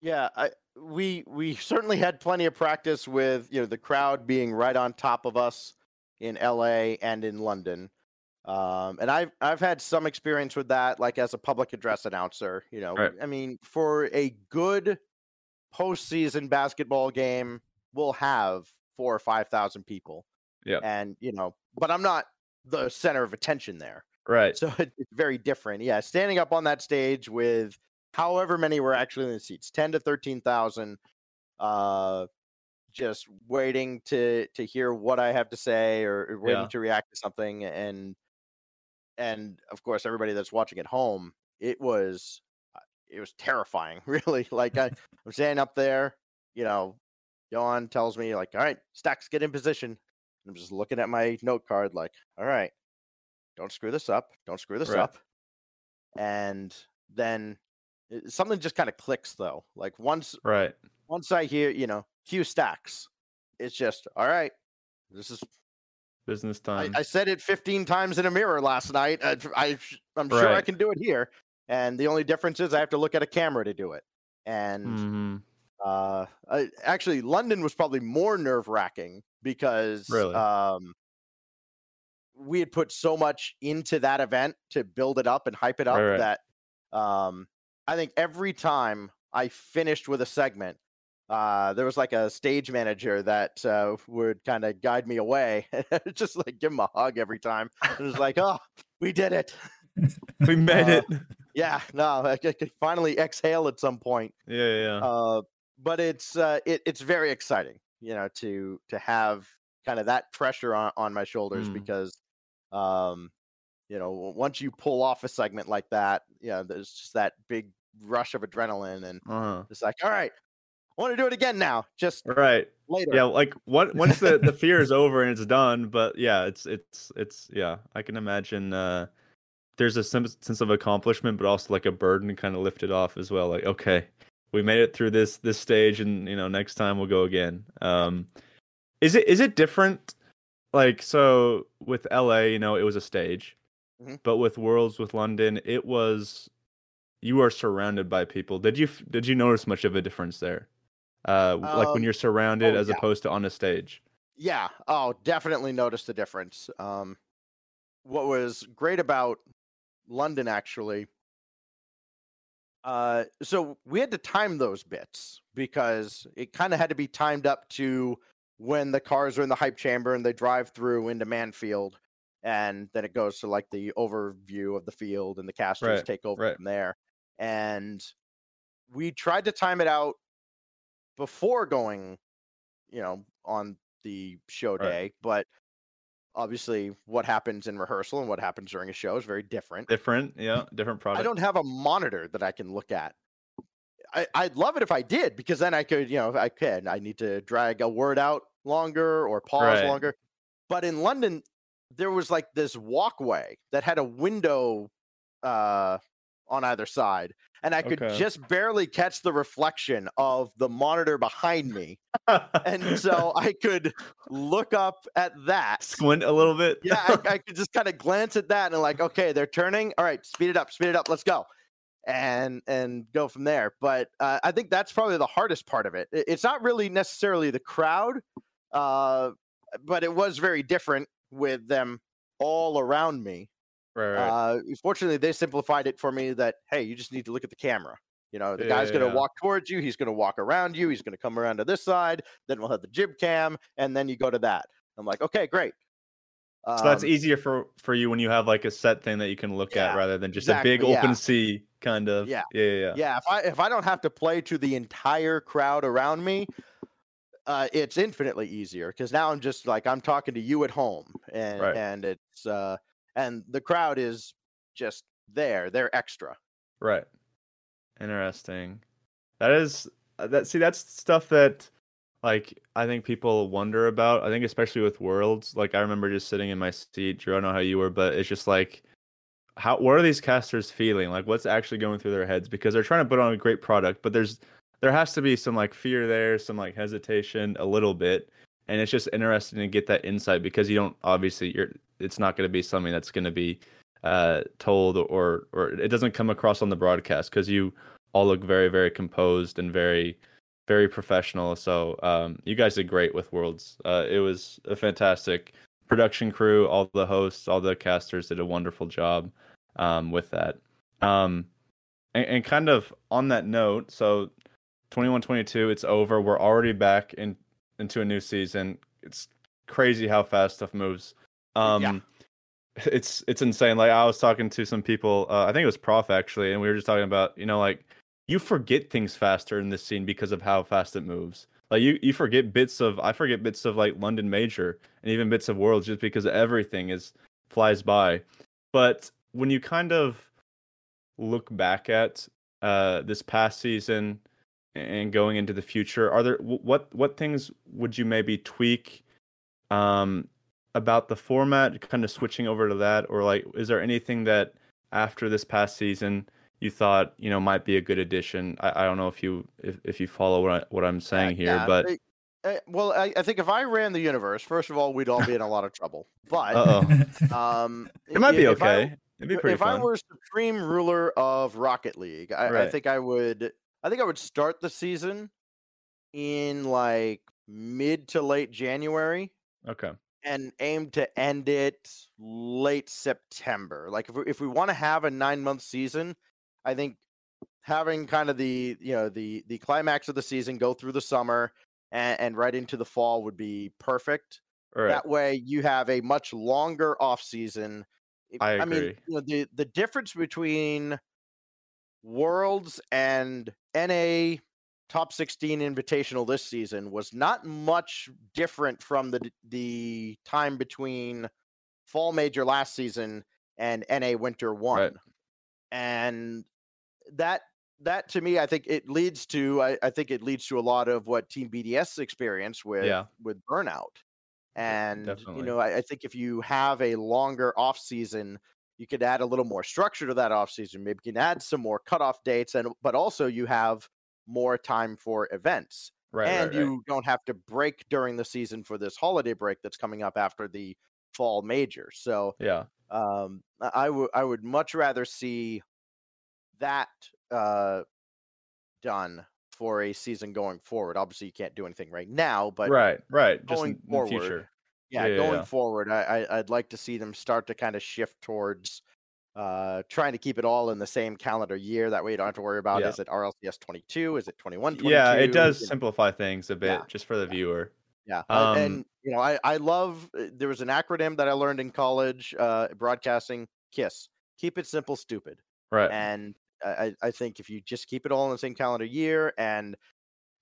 S3: Yeah, I we we certainly had plenty of practice with you know the crowd being right on top of us in LA and in London. Um, and I've I've had some experience with that, like as a public address announcer. You know,
S2: Right.
S3: I mean, for a good postseason basketball game, we'll have four or five thousand people.
S2: Yeah,
S3: and you know, but I'm not the center of attention there.
S2: Right.
S3: So it, <laughs> it's very different. Yeah, standing up on that stage with however many were actually in the seats, ten to thirteen thousand, uh, just waiting to to hear what I have to say or, or waiting
S2: Yeah.
S3: to react to something, and and of course everybody that's watching at home, it was uh, it was terrifying, <laughs> really. Like I, I'm standing up there, you know, Johan tells me like, "All right, Stax, get in position." I'm just looking at my note card, like, "All right." don't screw this up. Don't screw this
S2: Right.
S3: up. and then it- something just kind of clicks though. Like once
S2: Right.
S3: once I hear you know Q Stax, it's just all right. This is
S2: Business time.
S3: I said it 15 times in a mirror last night. I, I I'm sure I can do it here, and the only difference is I have to look at a camera to do it. And
S2: Mhm.
S3: uh, I, actually, London was probably more nerve wracking because
S2: Really?
S3: um, we had put so much into that event to build it up and hype it up
S2: Right, right.
S3: that um, I think every time I finished with a segment, uh, there was like a stage manager that uh, would kind of guide me away, <laughs> just like give him a hug every time. It was like, oh, we did it. <laughs>
S2: We <laughs> made
S3: Uh,
S2: it.
S3: Yeah, no, I could finally exhale at some point
S2: Yeah, yeah. yeah.
S3: uh, but it's uh, it, it's very exciting, you know, to to have kind of that pressure on, on my shoulders
S2: Mm.
S3: because, um, you know, once you pull off a segment like that, you know, there's just that big rush of adrenaline, and
S2: Uh-huh.
S3: it's like, all right, I want to do it again now, just
S2: Right.
S3: later.
S2: Yeah, like what <laughs> once the, the fear is over and it's done, but yeah, it's it's it's yeah, I can imagine uh there's a sense of accomplishment but also like a burden kind of lifted off as well. Like, okay, we made it through this this stage and you know, next time we'll go again. Um is it is it different like so with LA, you know, it was a stage.
S3: Mhm.
S2: But with Worlds with London, it was you are surrounded by people. Did you did you notice much of a difference there? Uh like when
S3: Um,
S2: you're surrounded
S3: oh,
S2: as
S3: yeah.
S2: opposed to on a stage.
S3: Yeah. Oh, definitely noticed the difference. Um, what was great about London actually. Uh, so we had to time those bits because it kind of had to be timed up to when the cars are in the hype chamber and they drive through into Mannfield, and then it goes to like the overview of the field and the casters
S2: Right,
S3: take over
S2: right.
S3: from there. And we tried to time it out before going, you know, on the show
S2: Right.
S3: day, but obviously what happens in rehearsal and what happens during a show is very different.
S2: Different, yeah, different product.
S3: I don't have a monitor that I can look at. I, I'd love it if I did because then I could, you know, I could. I need to drag a word out longer or pause
S2: Right.
S3: longer. But in London, there was like this walkway that had a window uh, on either side, and I could
S2: Okay.
S3: just barely catch the reflection of the monitor behind me, and <laughs> so I could look up at that.
S2: squint a little bit.
S3: yeah, I, I <laughs> could just kind of glance at that and like, okay, they're turning. All right, speed it up, speed it up. Let's go, and and go from there. But uh, I think that's probably the hardest part of it. It's not really necessarily the crowd, uh, but it was very different with them all around me.
S2: Right, right.
S3: Uh, fortunately, they simplified it for me that hey, you just need to look at the camera. You know, the
S2: Yeah,
S3: guy's going to
S2: yeah.
S3: walk towards you. He's going to walk around you. He's going to come around to this side. Then we'll have the jib cam, and then you go to that. I'm like, okay, great.
S2: so that's
S3: Um,
S2: easier for for you when you have like a set thing that you can look at rather than just a big open
S3: yeah.
S2: sea kind of.
S3: Yeah.
S2: yeah, yeah. yeah.
S3: yeah if i if i don't have to play to the entire crowd around me uh it's infinitely easier because now i'm just like i'm talking to you at home and
S2: Right.
S3: and it's uh and the crowd is just there they're extra
S2: Right. Interesting. That is uh, that. See, that's stuff that like I think people wonder about. I think especially with worlds. Like I remember just sitting in my seat. Drew, I don't know how you were, but it's just like how what are these casters feeling? Like what's actually going through their heads? Because they're trying to put on a great product, but there's there has to be some like fear there, some like hesitation, a little bit. And it's just interesting to get that insight because you don't obviously you're it's not going to be something that's going to be uh, told or or it doesn't come across on the broadcast because you all look very very composed and very very professional. So um, you guys did great with Worlds. Uh, it was a fantastic production crew. All the hosts, all the casters did a wonderful job um, with that. Um, and, and kind of on that note, so 21-22, it's over. We're already back in into a new season. It's crazy how fast stuff moves. Um,
S3: Yeah. <laughs>
S2: It's it's insane. Like I was talking to some people, uh, I think it was Prof actually, and we were just talking about, you know, like you forget things faster in this scene because of how fast it moves. Like you, you forget bits of I forget bits of like London Major and even bits of Worlds just because everything is flies by. But when you kind of look back at uh, this past season and going into the future, are there what what things would you maybe tweak um, about the format, kind of switching over to that, or like is there anything that after this past season you thought you know might be a good addition. I, I don't know if you if, if you follow what I, what I'm saying here,
S3: yeah,
S2: but
S3: uh, well, I, I think if I ran the universe, first of all, we'd all be in a lot of trouble. But <laughs> um,
S2: it might be
S3: if I-
S2: okay. It'd be pretty
S3: if
S2: fun.
S3: I were supreme ruler of Rocket League, I, I think I would. I think I would start the season in like mid to late January
S2: Okay.
S3: And aim to end it late September. Like if we, if we want to have a nine month season, I think having kind of the you know the the climax of the season go through the summer and, and right into the fall would be perfect.
S2: Right.
S3: That way you have a much longer off season.
S2: I
S3: mean,
S2: agree.
S3: you know, the the difference between Worlds and NA top 16 invitational this season was not much different from the the time between fall major last season and NA winter 1.
S2: Right.
S3: And that that to me I think it leads to I, I think it leads to a lot of what Team BDS experienced with
S2: Yeah.
S3: with burnout. And you know, I, I think if you have a longer off season, you could add a little more structure to that off season. Maybe you can add some more cutoff dates, and but also you have more time for events,
S2: Right.
S3: and
S2: right, right.
S3: you don't have to break during the season for this holiday break that's coming up after the fall major. So
S2: Yeah.
S3: um, I- would I would much rather see that uh, done for a season going forward. Obviously, you can't do anything right now, but
S2: right. Right.
S3: Going
S2: in, in
S3: forward,
S2: the future.
S3: yeah,
S2: Yeah, yeah,
S3: going
S2: yeah.
S3: forward, I, I I'd like to see them start to kind of shift towards uh trying to keep it all in the same calendar year. That way, you don't have to worry about
S2: Yeah.
S3: is it RLCS twenty two, is it twenty one?
S2: Yeah, it does
S3: you know?
S2: simplify things a bit
S3: Yeah.
S2: just for the viewer.
S3: Yeah,
S2: Um,
S3: and you know, I I love. uh, There was an acronym that I learned in college, uh, broadcasting. KISS. Keep it simple, stupid.
S2: Right.
S3: And I I think if you just keep it all in the same calendar year and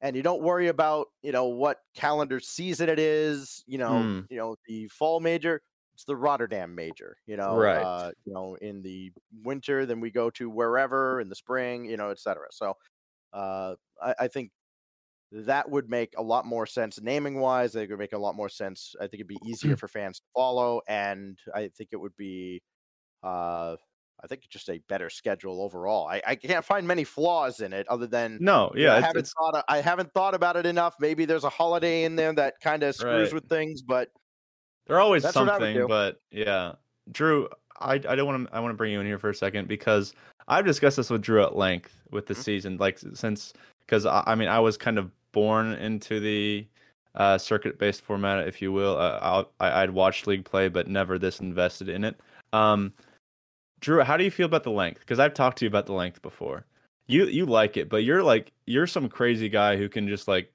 S3: and you don't worry about you know what calendar season it is, you know,
S2: Hmm.
S3: you know the fall major. It's the Rotterdam major, you know.
S2: Right.
S3: Uh, you know, in the winter, then we go to wherever in the spring, you know, et cetera. So, uh, I, I think that would make a lot more sense naming wise. I think it would make a lot more sense. I think it'd be easier <clears throat> for fans to follow, and I think it would be, uh, I think just a better schedule overall. I, I can't find many flaws in it other than
S2: no,
S3: you know,
S2: yeah,
S3: I haven't
S2: it's
S3: thought I haven't thought about it enough. Maybe there's a holiday in there that kind of screws
S2: Right.
S3: with things, but
S2: They're always
S3: That's what I would
S2: something, but yeah. Drew, I I don't want to I want to bring you in here for a second because I've discussed this with Drew at length with the
S3: Mhm.
S2: season, like since because I, I mean I was kind of born into the uh, circuit based format, if you will. Uh, I'll- I I'd watched league play, but never this invested in it. Um, Drew, how do you feel about the length? Because I've talked to you about the length before. You you like it, but you're like you're some crazy guy who can just like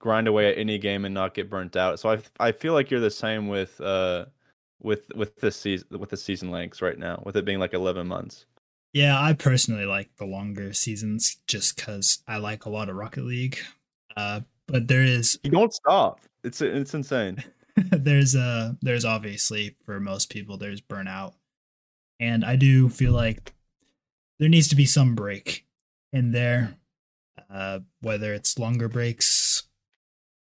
S2: grind away at any game and not get burnt out. So I I feel like you're the same with uh with with this season with the season lengths right now, with it being like 11 months.
S1: Yeah, I personally like the longer seasons just because I like a lot of Rocket League. Uh, but there is
S2: You don't stop. It's it's insane. <laughs>
S1: there's uh there's obviously for most people there's burnout, and I do feel like there needs to be some break in there, uh, whether it's longer breaks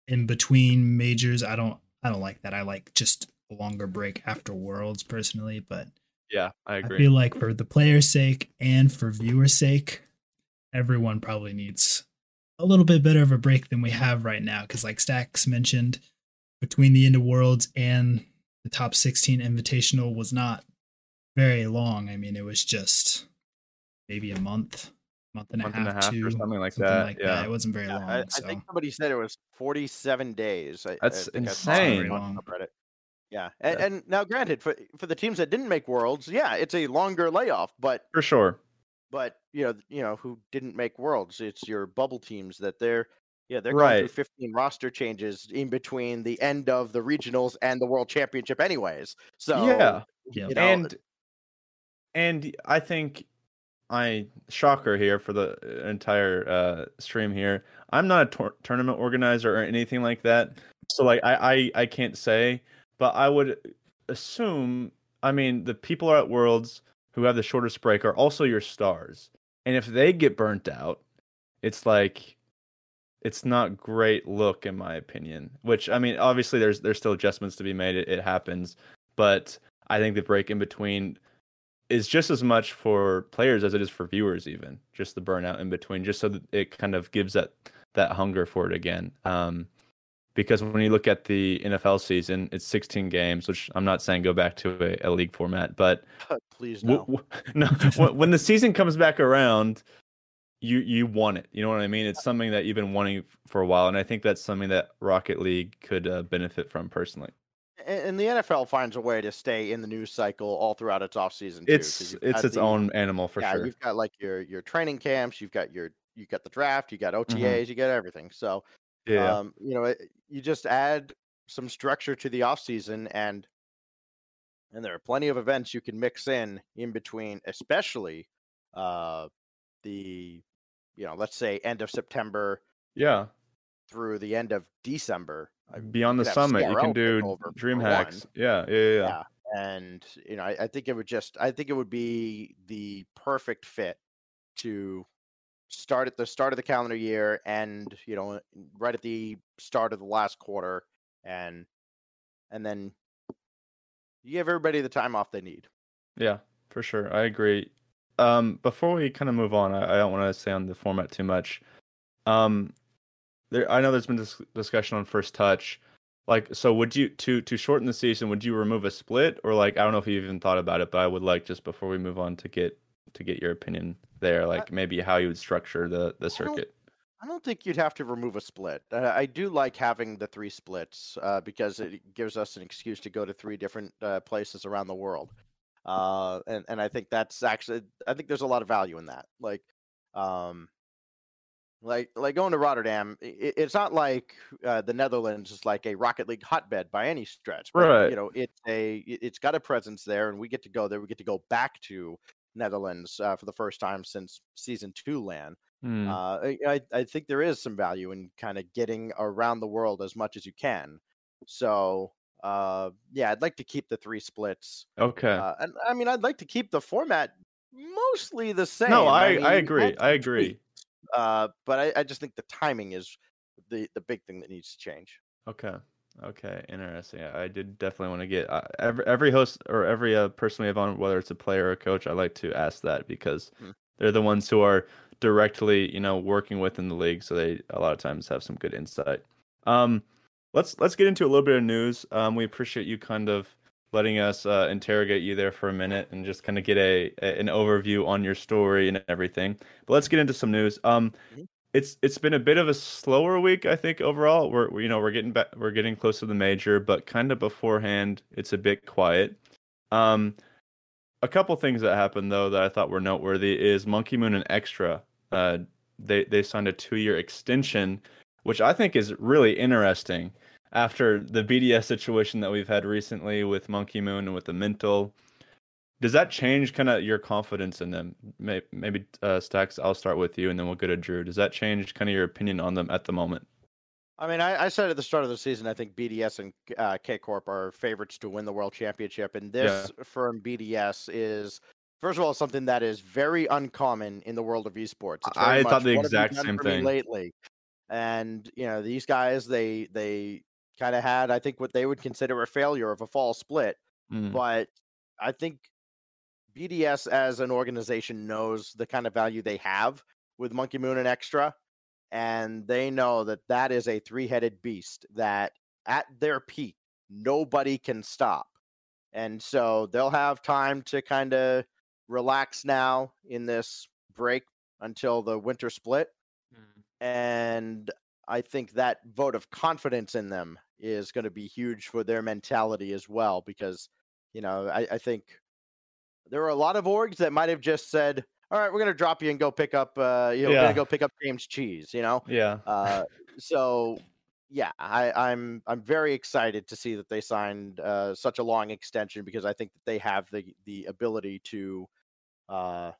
S1: in between majors. I don't I don't like that. I like just a longer break after Worlds personally, but
S2: Yeah, I agree.
S1: I feel like for the player's sake and for viewer's sake, everyone probably needs a little bit better of a break than we have right now. Because, like Stax mentioned, between the end of Worlds and the top 16 Invitational was not very long. I mean, it was just maybe a month, month and,
S2: month
S1: a,
S2: and
S1: half,
S2: a half
S1: two,
S2: or something like
S1: something
S2: that.
S1: like
S2: yeah.
S1: that. It wasn't very
S3: yeah,
S1: long.
S3: I, I think somebody said it was 47 days. I,
S2: That's
S3: I
S2: insane.
S1: Long.
S3: Yeah, and,
S2: Yeah.
S3: and now granted, for for the teams that didn't make Worlds, yeah, it's a longer layoff, but
S2: For sure.
S3: but you know you know who didn't make worlds it's your bubble teams that they're yeah they're
S2: Right.
S3: going through 15 roster changes in between the end of the regionals and the world championship anyways so
S2: yeah.
S1: Yeah.
S3: you know,
S2: and and I think I shocker here for the entire uh, stream here. I'm not a tour- tournament organizer or anything like that, so like I, I I can't say, but I would assume. I mean, the people are at Worlds who have the shortest break are also your stars, and if they get burnt out, it's like it's not great look in my opinion. Which I mean, obviously there's there's still adjustments to be made. It, it happens, but I think the break in between is just as much for players as it is for viewers even just the burnout in between just so that it kind of gives that that hunger for it again. Um because when you look at the NFL season it's 16 games which I'm not saying go back to a, a league format but <laughs>
S3: please no.
S2: w- w- <laughs> no when, the season comes back around you you want it. You know what I mean? It's something that you've been wanting for a while and I think that's something that Rocket League could uh, benefit from personally
S3: and the NFL finds a way to stay in the news cycle all throughout its off season.
S2: It's it's its
S3: the,
S2: own animal for
S3: yeah,
S2: sure.
S3: You've got like your your training camps, you've got your you got the draft, you got OTAs,
S2: Mm-hmm.
S3: you got everything. So
S2: Yeah,
S3: um, you know, it, you just add some structure to the off season, and and there are plenty of events you can mix in in between, especially uh, the you know, let's say end of September
S2: yeah.
S3: through the end of December.
S2: Beyond the summit, you can do DreamHacks. Yeah, yeah, yeah. yeah.
S3: Yeah. and you know I, I think it would just i think it would be the perfect fit to start at the start of the calendar year and you know right at the start of the last quarter and and then you give everybody the time off they need
S2: Yeah, for sure. I agree. Um, before we kind of move on, I, I don't want to stay on the format too much. Um, there, I know there's been this discussion on first touch. Like, so would you to to shorten the season? Would you remove a split, or like I don't know if you even thought about it, but I would like just before we move on to get to get your opinion there, like maybe how you would structure the the circuit.
S3: I don't think you'd have to remove a split. Uh, I do like having the three splits uh, because it gives us an excuse to go to three different uh, places around the world, uh, and and I think that's actually I think there's a lot of value in that. Like, um, like like going to Rotterdam, i i- it's not like uh, the Netherlands is like a Rocket League hotbed by any stretch. But,
S2: Right.
S3: You know, it's a it- it's got a presence there, and we get to go there. We get to go back to Netherlands uh, for the first time since season two LAN.
S2: Hmm.
S3: Uh, I, I I think there is some value in kind of getting around the world as much as you can. So uh, yeah, I'd like to keep the three splits.
S2: okay.
S3: Uh, and I mean, I'd like to keep the format mostly the same.
S2: no, I
S3: mean,
S2: I agree. I agree.
S3: Uh, but I, I just think the timing is the the big thing that needs to change.
S2: Okay. Okay. Interesting. I did definitely want to get uh, every every host or every uh, person we have on, whether it's a player or a coach, I like to ask that because
S3: Hmm.
S2: they're the ones who are directly, you know, working within the league, so they a lot of times have some good insight. Um, let's let's get into a little bit of news. Um, we appreciate you kind of letting us uh, interrogate you there for a minute and just kind of get a, a an overview on your story and everything. But let's get into some news. Um,
S3: Mhm.
S2: it's it's been a bit of a slower week, I think overall. We're we- you know we're getting back, we're getting close to the major, but kind of beforehand, it's a bit quiet. Um, a couple things that happened though that I thought were noteworthy is Monkey Moon and Extra. Uh, they they signed a two year extension, which I think is really interesting after the BDS situation that we've had recently with Monkey Moon and with the Mental. Does that change kind of your confidence in them? Maybe, maybe uh, Stax, I'll start with you, and then we'll go to Drew. Does that change kind of your opinion on them at the moment?
S3: I mean, I, I said at the start of the season, I think BDS and uh, K Corp are favorites to win the world championship, and this from BDS is. First of all, something that is very uncommon in the world of esports.
S2: I thought the
S3: "What have you
S2: exact same thing."
S3: lately. And you know, these guys, they they kind of had, I think, what they would consider a failure of a fall split.
S2: Mm,
S3: but I think BDS as an organization knows the kind of value they have with Monkey Moon and Extra, and they know that that is a three-headed beast that at their peak nobody can stop, and so they'll have time to kind of relax now in this break until the winter split, and I think that vote of confidence in them is going to be huge for their mentality as well because you know I, I think there are a lot of orgs that might have just said all right we're going to drop you and go pick up uh you know
S2: Yeah.
S3: going to go pick up james cheese you know
S2: yeah.
S3: uh so yeah i i'm i'm very excited to see that they signed uh such a long extension because i think that they have the the ability to uh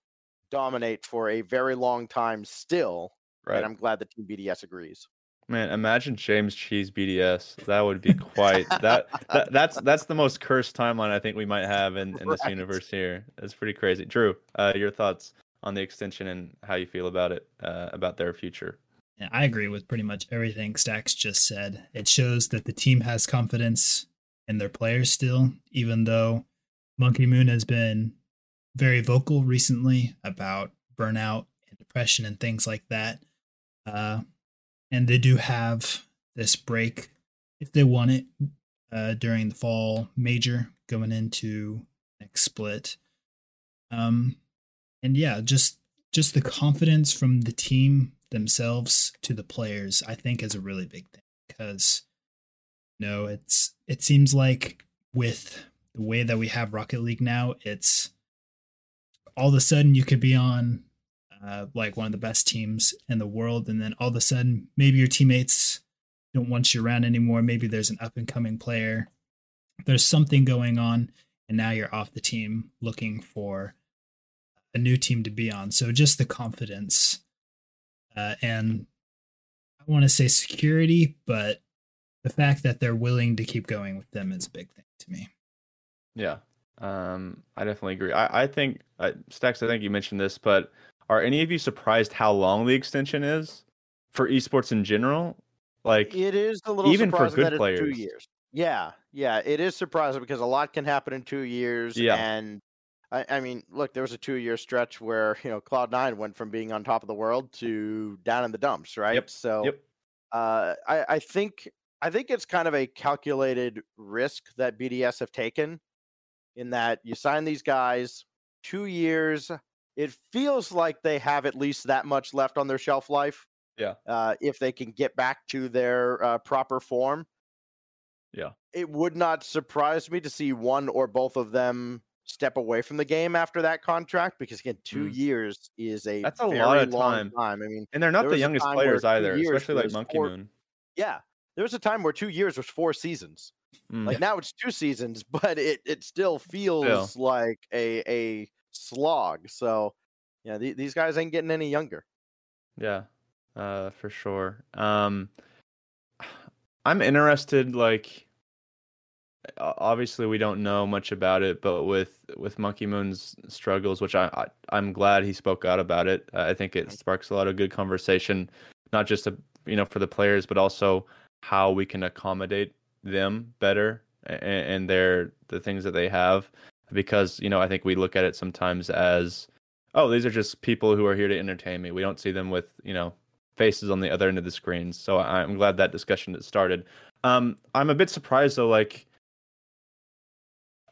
S3: dominate for a very long time still
S2: Right.
S3: and i'm glad that team bds agrees
S2: Man, imagine James Cheese BDS. That would be quite that, that that's that's the most cursed timeline I think we might have in, in this
S3: Right.
S2: universe here. It's pretty crazy. Drew, uh, your thoughts on the extension and how you feel about it, uh, about their future.
S1: Yeah, I agree with pretty much everything Stax just said. It shows that the team has confidence in their players still, even though Monkey Moon has been very vocal recently about burnout and depression and things like that. Uh, and they do have this break if they want it uh, during the fall major going into next split. Um, and yeah, just just the confidence from the team themselves to the players, I think, is a really big thing because you know it's it seems like with the way that we have Rocket League now, it's all of a sudden you could be on uh, like one of the best teams in the world, and then all of a sudden maybe your teammates don't want you around anymore. Maybe there's an up and coming player. There's something going on, and now you're off the team looking for a new team to be on. So just the confidence uh, and I want to say security, but the fact that they're willing to keep going with them is a big thing to me.
S2: Yeah, um, I definitely agree. I, I think uh, Stax. I think you mentioned this, but are any of you surprised how long the extension is for esports in general? Like
S3: it is a little
S2: even for good
S3: that
S2: players.
S3: two years. Yeah, yeah, it is surprising because a lot can happen in two years.
S2: Yeah.
S3: and I, I mean, look, there was a two-year stretch where you know Cloud9 went from being on top of the world to down in the dumps, right?
S2: Yep,
S3: So,
S2: yep.
S3: uh, I, I think I think it's kind of a calculated risk that BDS have taken, in that you sign these guys two years. It feels like they have at least that much left on their shelf life.
S2: Yeah.
S3: Uh, if they can get back to their uh, proper form.
S2: Yeah.
S3: It would not surprise me to see one or both of them step away from the game after that contract because again, two
S2: Mm.
S3: years is a
S2: That's a lot of
S3: long
S2: time.
S3: I mean,
S2: and they're not the youngest players either, especially like Monkey
S3: four-
S2: Moon.
S3: yeah, there was a time where two years was four seasons.
S2: Mm.
S3: Like now it's two seasons, <laughs> but it it still feels like a a slog. So yeah, the, these guys ain't getting any younger.
S2: Yeah, uh, for sure. Um, <sighs> I'm interested. Like, obviously, we don't know much about it, but with with Monkey Moon's struggles, which I, I I'm glad he spoke out about it. I think it sparks a lot of good conversation, not just a, you know for the players, but also how we can accommodate them better and, and their the things that they have. Because you know, I think we look at it sometimes as oh, these are just people who are here to entertain me. We don't see them with, you know, faces on the other end of the screen. So I'm glad that discussion started. Um, I'm a bit surprised though, like,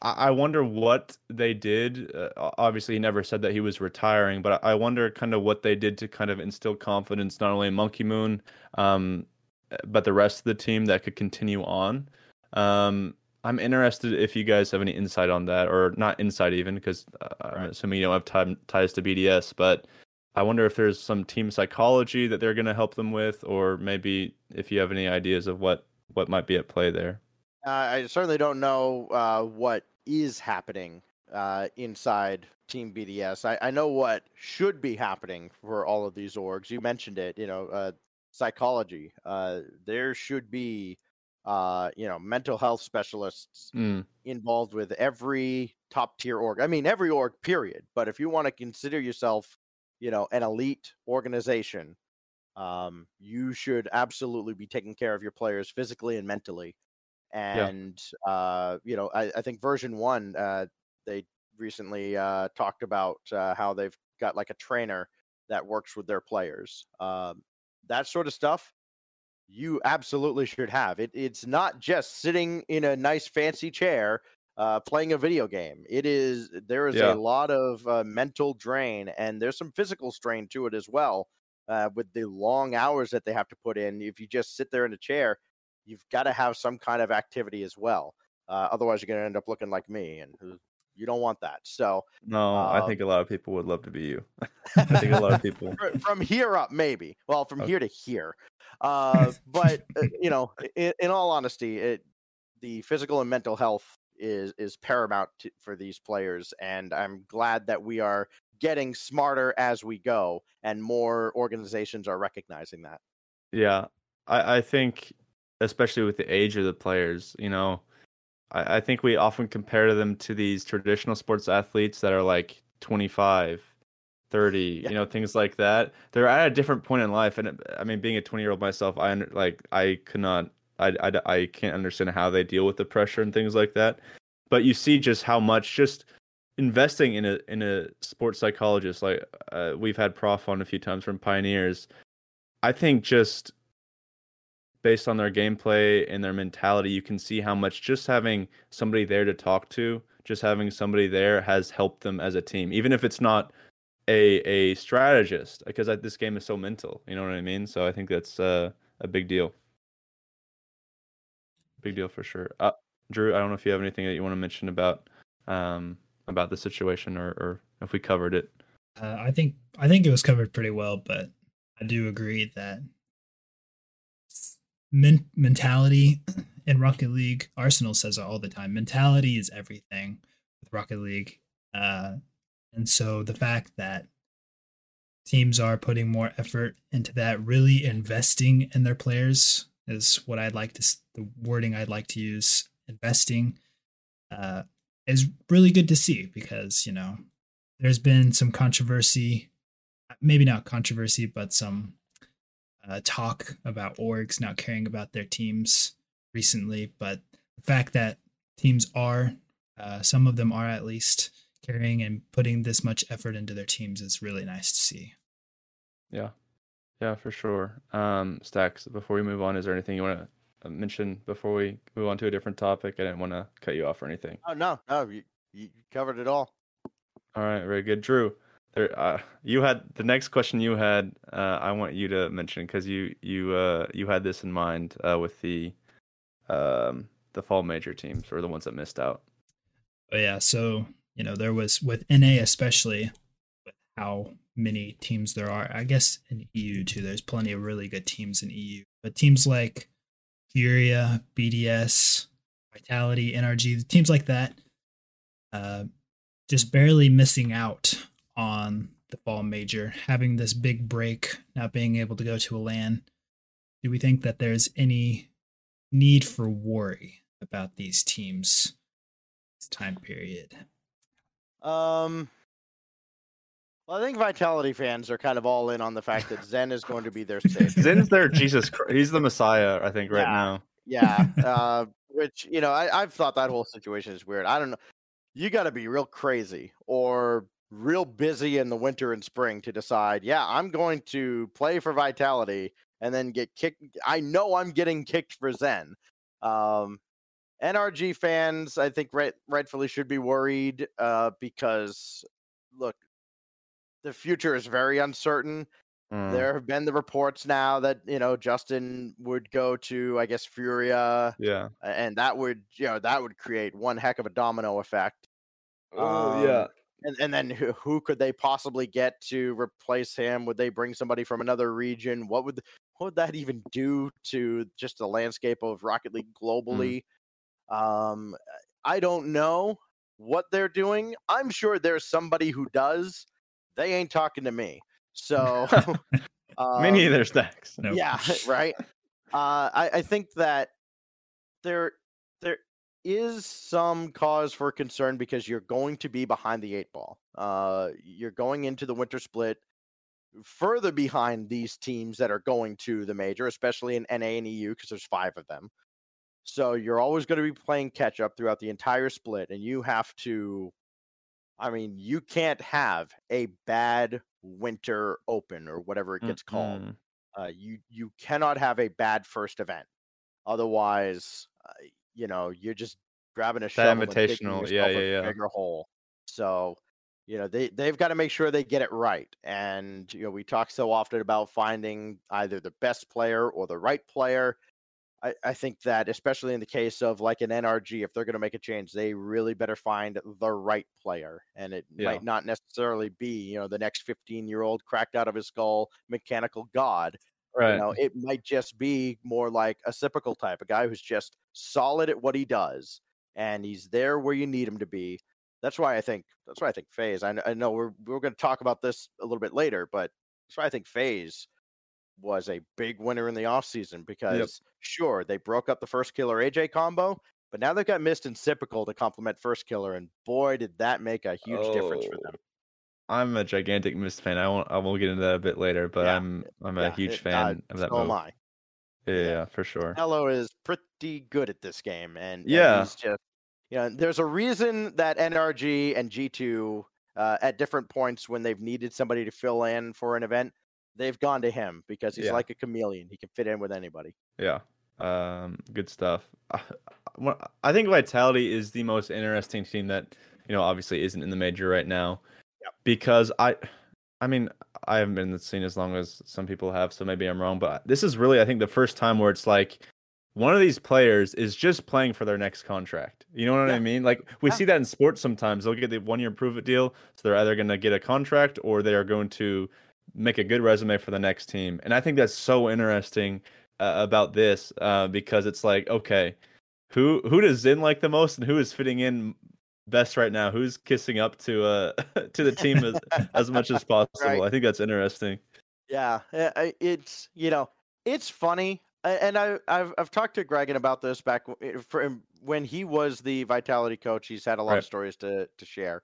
S2: I, wonder what they did. Uh, obviously, he never said that he was retiring, but I wonder kind of what they did to kind of instill confidence, not only in Monkey Moon, um, but the rest of the team that could continue on. Um, I'm interested if you guys have any insight on that, or not insight even, because uh, I'm assuming you don't have time, ties to BDS. But I wonder if there's some team psychology that they're going to help them with, or maybe if you have any ideas of what what might be at play there.
S3: Uh, I certainly don't know uh, what is happening uh, inside Team BDS. I, I know what should be happening for all of these orgs. You mentioned it. You know, uh, psychology. Uh, there should be, uh, you know, mental health specialists
S2: Mm,
S3: involved with every top tier org. I mean, every org, period. But if you want to consider yourself, you know, an elite organization, um, you should absolutely be taking care of your players physically and mentally. And uh, you know, I, I think Version1, uh, they recently uh, talked about uh, how they've got like a trainer that works with their players. Um, that sort of stuff you absolutely should have. It, it's not just sitting in a nice fancy chair uh, playing a video game. It is there is
S2: Yeah.
S3: a lot of uh, mental drain and there's some physical strain to it as well. Uh, with the long hours that they have to put in, if you just sit there in a chair, you've got to have some kind of activity as well. Uh, otherwise, you're going to end up looking like me, and uh, you don't want that. So
S2: no, I
S3: Um,
S2: think a lot of people would love to be you. <laughs> I think a lot of <laughs> people.
S3: from here up, maybe. Well, from
S2: Okay.
S3: here to here. Uh, <laughs> but uh, you know, in, in all honesty, it the physical and mental health is is paramount to, for these players, and I'm glad that we are getting smarter as we go, and more organizations are recognizing that.
S2: Yeah, I, I think, especially with the age of the players, you know, I, I think we often compare them to these traditional sports athletes that are like 25, 30,
S3: Yeah.
S2: you know, things like that. They're at a different point in life. And I mean, being a 20 year old myself, I like, I could not, I, I, I can't understand how they deal with the pressure and things like that. But you see just how much just investing in a in a sports psychologist like uh, we've had prof on a few times from pioneers i think just based on their gameplay and their mentality you can see how much just having somebody there to talk to just having somebody there has helped them as a team even if it's not a a strategist because this game is so mental you know what i mean? So i think that's uh, a big deal. Big deal for sure. Uh, drew i don't know if you have anything that you want to mention about um, about the situation or, or if we covered it.
S1: Uh, I think I think it was covered pretty well, but I do agree that men- mentality in Rocket League, Arsenal says all the time. Mentality is everything with Rocket League, uh, and so the fact that teams are putting more effort into that, really investing in their players, is what I'd like to the wording I'd like to use. Investing. Uh, is really good to see because you know there's been some controversy maybe not controversy but some uh, talk about orgs not caring about their teams recently but the fact that teams are uh, some of them are at least caring and putting this much effort into their teams is really nice to see
S2: yeah yeah for sure um Stax before we move on is there anything you want to uh, mention before we move on to a different topic? I didn't want to cut you off or anything.
S3: Oh no, no, you, you covered it all.
S2: All right, very good, Drew. There, uh, you had the next question you had. Uh, I want you to mention because you you uh, you had this in mind uh, with the um, the fall major teams or the ones that missed out.
S1: Oh yeah, so you know there was with NA especially with how many teams there are. I guess in EU too. There's plenty of really good teams in EU, but teams like Furia, BDS, Vitality, NRG, teams like that, uh, just barely missing out on the fall major, having this big break, not being able to go to a LAN. Do we think that there's any need for worry about these teams this time period?
S3: Um, well, I think Vitality fans are kind of all in on the fact that Zen is going to be their savior. <laughs>
S2: Zen's their Jesus Christ. He's the Messiah, I think, right
S3: yeah.
S2: now.
S3: Yeah. <laughs> Uh, which, you know, I, I've thought that whole situation is weird. I don't know. You got to be real crazy or real busy in the winter and spring to decide, yeah, I'm going to play for Vitality and then get kicked. I know I'm getting kicked for Zen. Um, NRG fans, I think, right, rightfully should be worried uh, because, look, the future is very uncertain. Mm. There have been the reports now that you know Justin would go to, I guess, Furia.
S2: Yeah,
S3: and that would you know that would create one heck of a domino effect.
S2: Oh um, yeah.
S3: And, and then who, who could they possibly get to replace him? Would they bring somebody from another region? What would what would that even do to just the landscape of Rocket League mm. globally? Mm. Um, I don't know what they're doing. I'm sure there's somebody who does they ain't talking to me. So, <laughs> <laughs>
S2: um, me neither, Stax.
S3: No. Yeah, <laughs> right. Uh, I, I think that there there is some cause for concern because you're going to be behind the eight ball. Uh, you're going into the winter split further behind these teams that are going to the major, especially in NA and EU because there's five of them. So you're always going to be playing catch up throughout the entire split, and you have to I mean, you can't have a bad winter open or whatever it gets mm-hmm. called. Uh, you you cannot have a bad first event. Otherwise, uh, you know, you're just grabbing a shovel
S2: that invitational, yeah, yeah, yeah,
S3: bigger hole. So, you know, they they've got to make sure they get it right. And you know, we talk so often about finding either the best player or the right player. I, I think that especially in the case of like an NRG, if they're going to make a change, they really better find the right player, and it yeah. might not necessarily be you know the next 15 year old cracked out of his skull mechanical god.
S2: Right.
S3: You know, it might just be more like a typical type, a guy who's just solid at what he does, and he's there where you need him to be. That's why I think that's why I think FaZe. I, I know we're we're going to talk about this a little bit later, but that's why I think FaZe was a big winner in the offseason because yep. sure they broke up the first killer AYYJAYY combo, but now they've got Mist and Sypical to complement Firstkiller, and boy did that make a huge oh, difference for oh. them.
S2: I'm a gigantic Mist fan. I won't. I will get into that a bit later, but yeah. I'm I'm a huge it, fan uh, of that. So move. am I. Yeah, yeah, for sure.
S3: Hello is pretty good at this game, and
S2: yeah,
S3: he's just you know, there's a reason that NRG and G2 uh, at different points when they've needed somebody to fill in for an event, they've gone to him because he's
S2: Yeah.
S3: like a chameleon. He can fit in with anybody.
S2: Yeah. Um, good stuff. I think Vitality is the most interesting team that you know obviously isn't in the major right now,
S3: Yep.
S2: because I, I mean I haven't been in the scene as long as some people have, so maybe I'm wrong, but this is really I think the first time where it's like one of these players is just playing for their next contract. You know what I mean? Like we
S3: Yeah.
S2: see that in sports sometimes. They'll get the one year prove it deal, so they're either going to get a contract or they are going to make a good resume for the next team. And I think that's so interesting uh, about this uh, because it's like, okay, who who does Zen like the most, and who is fitting in best right now? Who's kissing up to uh <laughs> to the team as <laughs> as much as possible?
S3: Right.
S2: I think that's interesting.
S3: Yeah, uh, it's you know it's funny, and I I've I've talked to Gregan about this back eh, when he was the Vitality coach. He's had a lot
S2: Right.
S3: of stories to to share,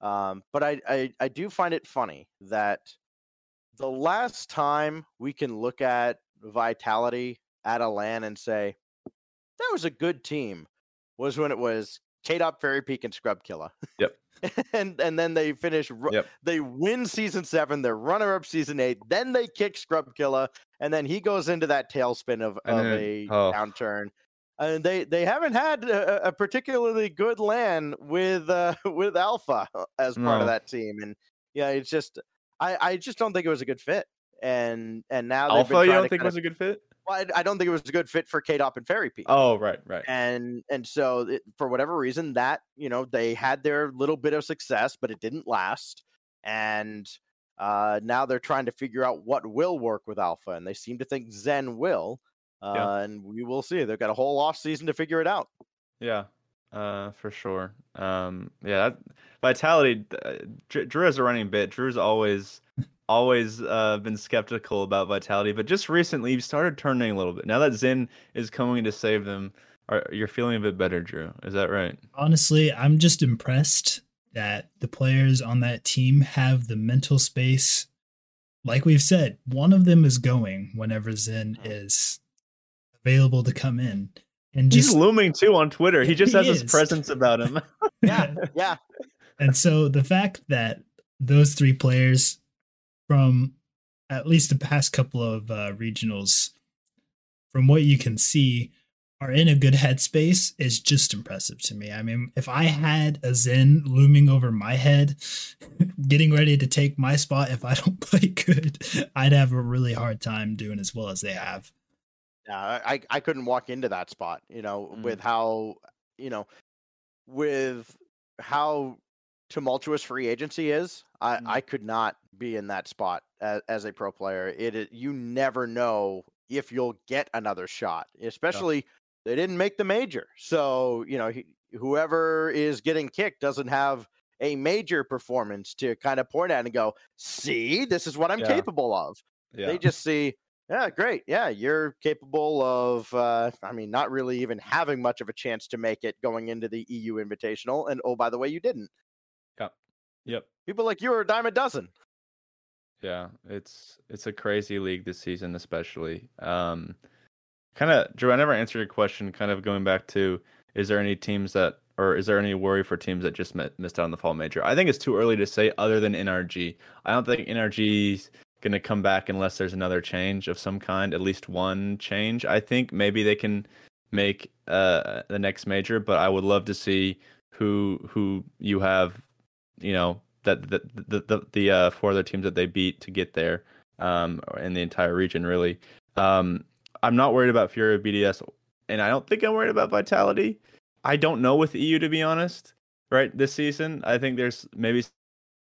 S3: um, but I, I I do find it funny that the last time we can look at Vitality at a LAN and say that was a good team was when it was Kaydop, Fairy Peak, and Scrub Killa.
S2: Yep. <laughs>
S3: and and then they finish
S2: Yep.
S3: they win season seven, they're runner up season eight, then they kick Scrub Killa, and then he goes into that tailspin of, of
S2: then-
S3: a
S2: oh.
S3: downturn. And they they haven't had a, a particularly good LAN with uh, <laughs> with Alpha as part
S2: No.
S3: of that team, and yeah, it's just I, I just don't think it was a good fit. And and now
S2: Alpha, you don't think
S3: kinda-
S2: was a good fit?
S3: Well, I, I don't think it was a good fit for Kaydop and Fairy Peak
S2: Oh, right, right.
S3: and and so it, for whatever reason that you know they had their little bit of success but it didn't last and uh now they're trying to figure out what will work with alpha and they seem to think zen will uh
S2: Yeah.
S3: and we will see they've got a whole off season to figure it out
S2: Yeah, uh, for sure. Um, yeah, that, Vitality. Uh, Drew is a running bit. Drew's always, always uh, been skeptical about Vitality, but just recently you've started turning a little bit. Now that Zen is coming to save them, are, you're feeling a bit better, Drew. Is that right?
S1: Honestly, I'm just impressed that the players on that team have the mental space. Like we've said, one of them is going whenever Zen
S3: Mhm.
S1: is available to come in. And
S2: He's looming too on Twitter. He just
S1: He
S2: has this
S1: is.
S2: presence about him. <laughs>
S3: yeah yeah
S1: And so the fact that those three players from at least the past couple of uh, regionals, from what you can see, are in a good headspace is just impressive to me. I mean, if I had a Zen looming over my head, <laughs> getting ready to take my spot if I don't <laughs> play good, I'd have a really hard time doing as well as they have.
S3: Yeah, I I couldn't walk into that spot, you know,
S2: Mm.
S3: with how you know, with how tumultuous free agency is. I
S2: Mm.
S3: I could not be in that spot as, as a pro player. It is- you never know if you'll get another shot, especially they didn't make the major, so you know he, whoever is getting kicked doesn't have a major performance to kind of point at and go, see, this is what I'm
S2: Yeah.
S3: capable of
S2: yeah.
S3: they just see yeah great yeah you're capable of uh, i mean not really even having much of a chance to make it going into the eu invitational and oh by the way you didn't
S2: Yep.
S3: people like you are a dime a dozen
S2: Yeah, it's it's a crazy league this season, especially. Um, kind of, Drew. I never answered your question. Kind of going back to, is there any teams that, or is there any worry for teams that just met, missed out on the fall major? I think it's too early to say. Other than NRG, I don't think NRG's gonna come back unless there's another change of some kind, at least one change. I think maybe they can make uh the next major, but I would love to see who who you have, you know, that the the the, the uh, four other teams that they beat to get there, um, in the entire region really. Um, I'm not worried about Furia BDS, and I don't think I'm worried about Vitality. I don't know with EU to be honest. Right this season, I think there's maybe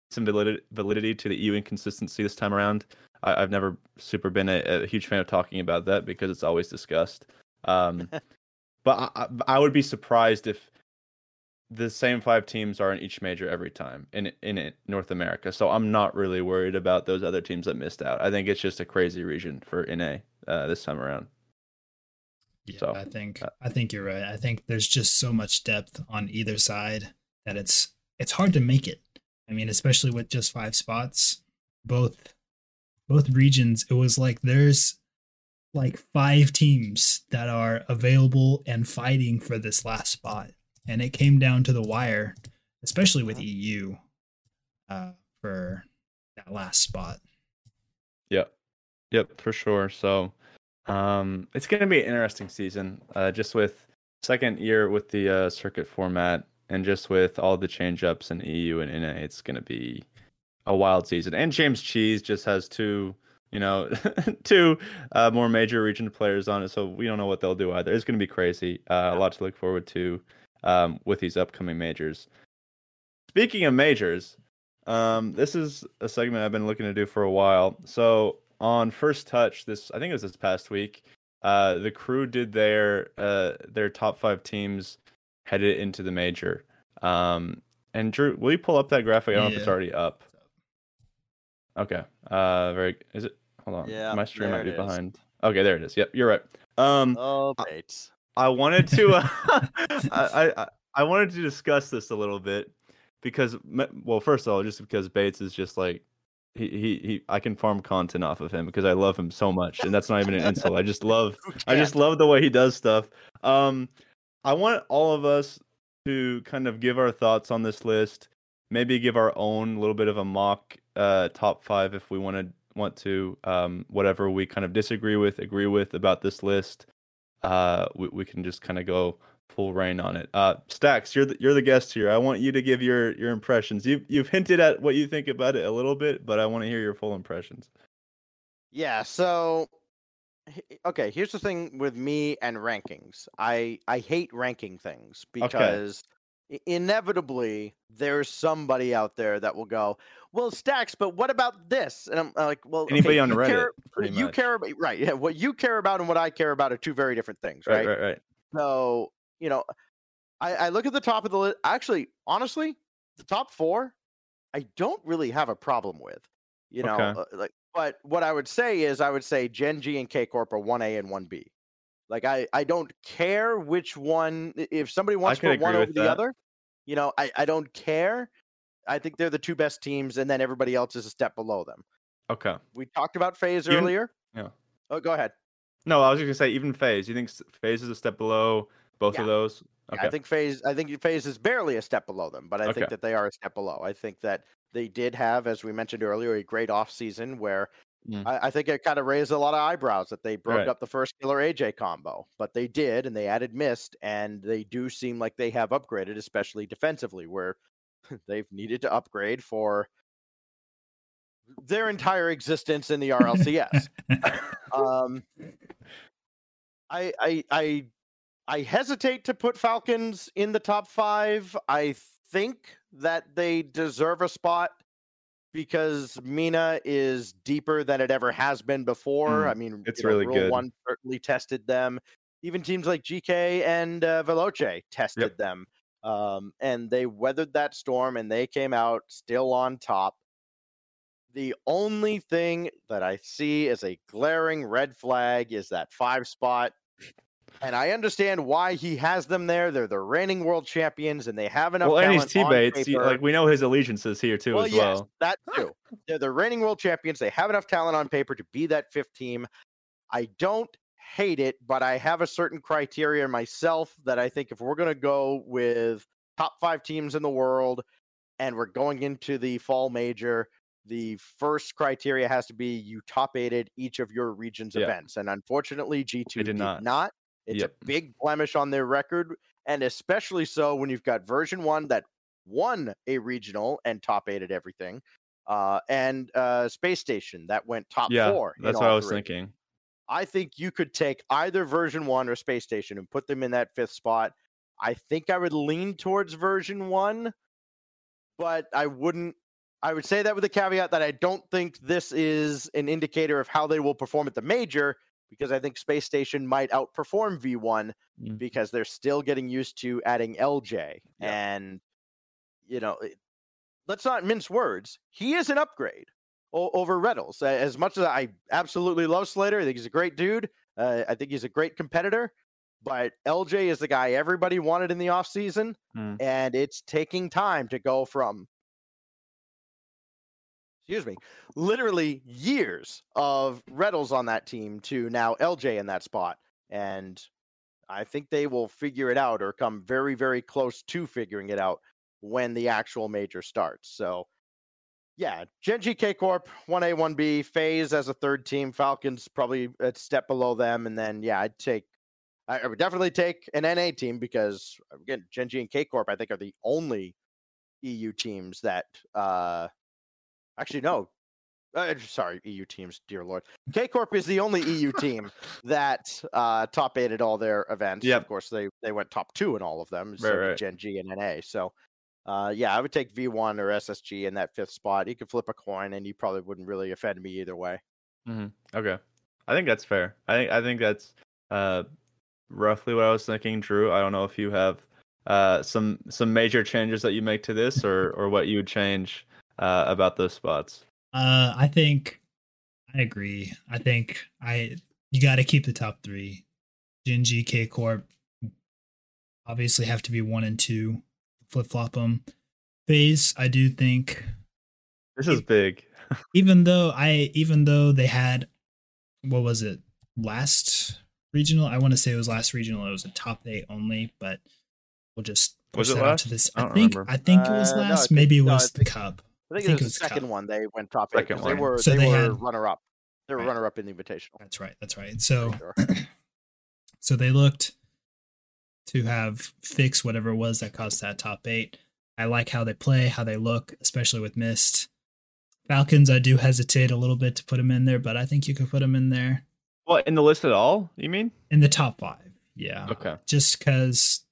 S2: some validity, validity to the EU inconsistency this time around. I, I've never super been a, a huge fan of talking about that because it's always discussed. Um, <laughs> but I, I would be surprised if the same five teams are in each major every time in in it, North America. So I'm not really worried about those other teams that missed out. I think it's just a crazy region for NA uh, this time around.
S1: Yeah,
S2: So,
S1: I think
S2: uh,
S1: I think you're right. I think there's just so much depth on either side that it's it's hard to make it. I mean, especially with just five spots, both both regions, it was like there's like five teams that are available and fighting for this last spot. And it came down to the wire, especially with EU uh, for that last spot.
S2: Yep, yep, for sure. So um, it's going to be an interesting season, uh, just with second year with the uh, circuit format, and just with all the change ups in EU and NA. It's going to be a wild season. And James Cheese just has two, you know, <laughs> two uh, more major region players on it, so we don't know what they'll do either. It's going to be crazy. Uh, a lot to look forward to um, with these upcoming majors. Speaking of majors, um, this is a segment I've been looking to do for a while. So on first touch, this I think it was this past week, uh, the crew did their uh, their top five teams headed into the major. Um, and Drew, will you pull up that graphic? I don't know if it's already up. Okay. Uh, very. Is it? Hold on.
S3: Yeah,
S2: my stream might be behind. Okay, there it is. Yep, you're right. Um,
S3: Oh, Bates.
S2: I wanted to uh, <laughs> <laughs> I, I I wanted to discuss this a little bit because well first of all just because Bates is just like he, he he I can farm content off of him because I love him so much and that's not even an insult. I just love <laughs> I just love the way he does stuff. Um I want all of us to kind of give our thoughts on this list maybe give our own little bit of a mock uh top 5 if we want to want to um whatever we kind of disagree with agree with about this list uh, we, we can just kind of go full reign on it. Uh, Stax, you're the, you're the guest here. I want you to give your your impressions. You've you've hinted at what you think about it a little bit, but I want to hear your full impressions.
S3: Yeah, so okay, here's the thing with me and rankings. I I hate ranking things because inevitably there's somebody out there that will go, "Well, Stax, but what about this?" And I'm uh, like, "Well,
S2: Anybody
S3: okay,
S2: on
S3: you
S2: Reddit,
S3: care,
S2: pretty
S3: you
S2: much.
S3: care about right? Yeah, what you care about and what I care about are two very different things,
S2: Right,
S3: right?
S2: right, right.
S3: So you know, I, I look at the top of the list. Actually, honestly, the top four, I don't really have a problem with. You know,
S2: Okay.
S3: uh, like, but what I would say is, I would say Gen G and K Corp are one A and one B. Like, I I don't care which one. If somebody wants to put one over the
S2: that.
S3: other, you know, I I don't care. I think they're the two best teams, and then everybody else is a step below them.
S2: Okay.
S3: We talked about
S2: FaZe
S3: earlier.
S2: yeah.
S3: Oh, go ahead.
S2: No, I was just gonna say even FaZe. You think FaZe is a step below both
S3: Yeah.
S2: of those?
S3: Yeah, I think FaZe. I think FaZe is barely a step below them, but I
S2: Okay.
S3: think that they are a step below. I think that they did have, as we mentioned earlier, a great off season where
S2: Mm.
S3: I, I think it kind of raised a lot of eyebrows that they broke
S2: Right.
S3: up the first killer AYYJAYY combo, but they did, and they added Mist, and they do seem like they have upgraded, especially defensively, where <laughs> they've needed to upgrade for their entire existence in the RLCS. <laughs> um, I, I, I, I hesitate to put Falcons in the top five. I think that they deserve a spot because MENA is deeper than it ever has been before.
S2: Mm,
S3: I mean,
S2: it's
S3: you know,
S2: really
S3: Rule
S2: good.
S3: One certainly tested them. Even teams like GK and uh, Veloce tested them, um, and they weathered that storm and they came out still on top. The only thing that I see as a glaring red flag is that five spot. And I understand why he has them there. They're the reigning world champions and they have enough
S2: well, and he's
S3: talent
S2: T you- Like we know his allegiances here too
S3: well,
S2: as
S3: yes,
S2: well.
S3: that too. They're the reigning world champions. They have enough talent on paper to be that fifth team. I don't hate it, but I have a certain criteria myself that I think if we're going to go with top five teams in the world and we're going into the fall major, the first criteria has to be you top aided each of your region's
S2: Yeah.
S3: events. And unfortunately, G2
S2: They did not.
S3: It's
S2: Yep.
S3: a big blemish on their record, and especially so when you've got Version1 that won a regional and top eight at everything, uh, and uh, Space Station that went top
S2: Yeah,
S3: four.
S2: that's what I was
S3: three.
S2: thinking.
S3: I think you could take either Version1 or Space Station and put them in that fifth spot. I think I would lean towards Version1, but I wouldn't. I would say that with the caveat that I don't think this is an indicator of how they will perform at the major, because I think Space Station might outperform V1
S2: Mm.
S3: because they're still getting used to adding LJ.
S2: Yeah.
S3: And, you know, let's not mince words. He is an upgrade o- over Retals. As much as I absolutely love Slater, I think he's a great dude. Uh, I think he's a great competitor. But LJ is the guy everybody wanted in the offseason,
S2: Mm.
S3: and it's taking time to go from, excuse me, literally years of Retals on that team to now LJ in that spot. And I think they will figure it out or come very, very close to figuring it out when the actual major starts. So, yeah, Gen G K Corp, 1A, 1B, FaZe as a third team, Falcons probably a step below them. And then, yeah, I'd take, I would definitely take an NA team because, again, Gen G and K Corp, I think, are the only EU teams that, uh, actually, no, uh, sorry, EU teams, dear lord. K Corp is the only EU <laughs> team that uh, top eight at all their events.
S2: Yep.
S3: Of course, they they went top two in all of them. So
S2: Right, right.
S3: Gen G and NA. So, uh, yeah, I would take V1 or SSG in that fifth spot. You could flip a coin, and you probably wouldn't really offend me either way.
S2: Okay, I think that's fair. I think I think that's uh roughly what I was thinking, Drew. I don't know if you have uh some some major changes that you make to this, or or what you would change uh about those spots.
S1: Uh, I think I agree. I think I you got to keep the top three. Gen G K Corp obviously have to be one and two. Flip flop them. FaZe, I do think
S2: This is big. <laughs>
S1: even though I even though they had what was it last regional? I want to say it was last regional. It was a top eight only, but we'll just
S2: Was
S1: push
S2: it
S1: that
S2: last?
S1: to this.
S2: I
S1: I, think
S2: remember.
S1: I think it was
S3: Uh, no,
S1: last.
S3: think-
S1: Maybe it
S3: no,
S1: was the cup.
S3: I think,
S1: I think
S3: it
S1: it
S3: was
S1: was
S3: the second
S1: Cup.
S3: one. They went top eight.
S2: Second
S3: 'cause They were
S1: So
S3: they,
S1: they
S3: were
S1: had-
S3: runner up. They were
S1: Right.
S3: runner up in the invitational.
S1: That's right. That's right. So
S3: sure. <clears throat>
S1: so they looked to have fixed whatever it was that caused that top eight. I like how they play, how they look, especially with Mist. Falcons, I do hesitate a little bit to put them in there, but I think you could put them in there
S2: What in the list at all? You mean?
S1: in the top five. Yeah,
S2: Okay.
S1: just because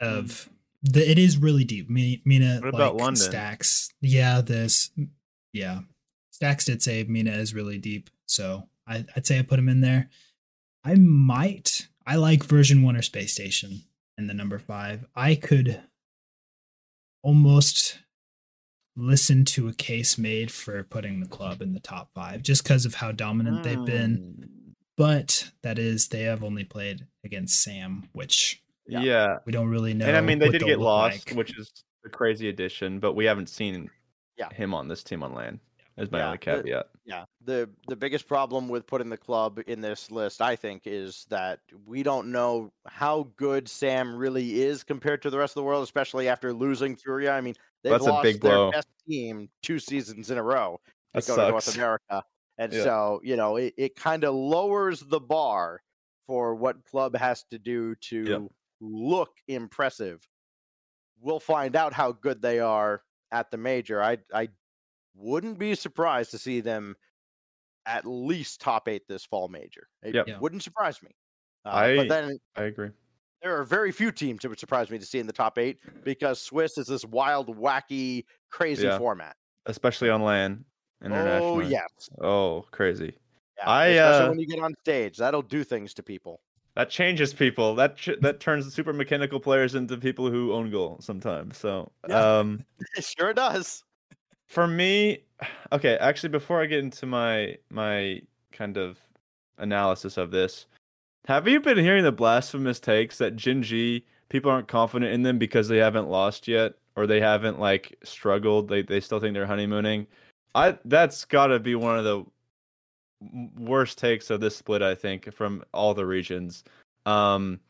S1: hmm. of the it is really deep. Mi- MENA
S2: What about
S1: like,
S2: London?
S1: Stax. Yeah, this yeah Stax did say MENA is really deep, so I, I'd say I put him in there. I might. I like Version1 or space station in the number five. I could almost listen to a case made for putting the club in the top five just because of how dominant they've been
S2: Mm,
S1: but that is they have only played against SAM, which
S3: Yeah.
S2: Yeah.
S1: we don't really know.
S2: and I mean they did get lost,
S1: like.
S2: which is a crazy addition, but we haven't seen
S3: Yeah.
S2: him on this team on LAN. Is my
S3: Yeah,
S2: only
S3: the-
S2: caveat.
S3: Yeah, the the biggest problem with putting the club in this list, I think, is that we don't know how good SAM really is compared to the rest of the world, especially after losing Furia. I mean, they've
S2: That's a
S3: lost
S2: big
S3: their
S2: blow.
S3: best team two seasons in a row to
S2: That
S3: go to North. <laughs> America, and
S2: Yeah.
S3: so you know it, it kind of lowers the bar for what club has to do to look impressive. We'll find out how good they are at the major. I I wouldn't be surprised to see them at least top eight this fall major. It
S2: Yep.
S1: Yeah.
S3: wouldn't surprise me. Uh,
S2: I-
S3: but then
S2: I agree.
S3: there are very few teams that would surprise me to see in the top eight because Swiss is this wild, wacky, crazy
S2: Yeah.
S3: format.
S2: Especially on LAN
S3: Oh
S2: internationally.
S3: yes,
S2: Oh, crazy.
S3: yeah.
S2: I,
S3: especially
S2: uh,
S3: when you get on stage, that'll do things to people.
S2: That changes people. That ch- that turns super mechanical players into people who own goal sometimes. So,
S3: Yeah.
S2: um, <laughs>
S3: It sure does.
S2: for me, okay, actually, before I get into my my kind of analysis of this, have you been hearing the blasphemous takes that Gen G people aren't confident in them because they haven't lost yet or they haven't like struggled? They they still think they're honeymooning. I that's got to be one of the worst takes of this split. I think from all the regions. Um,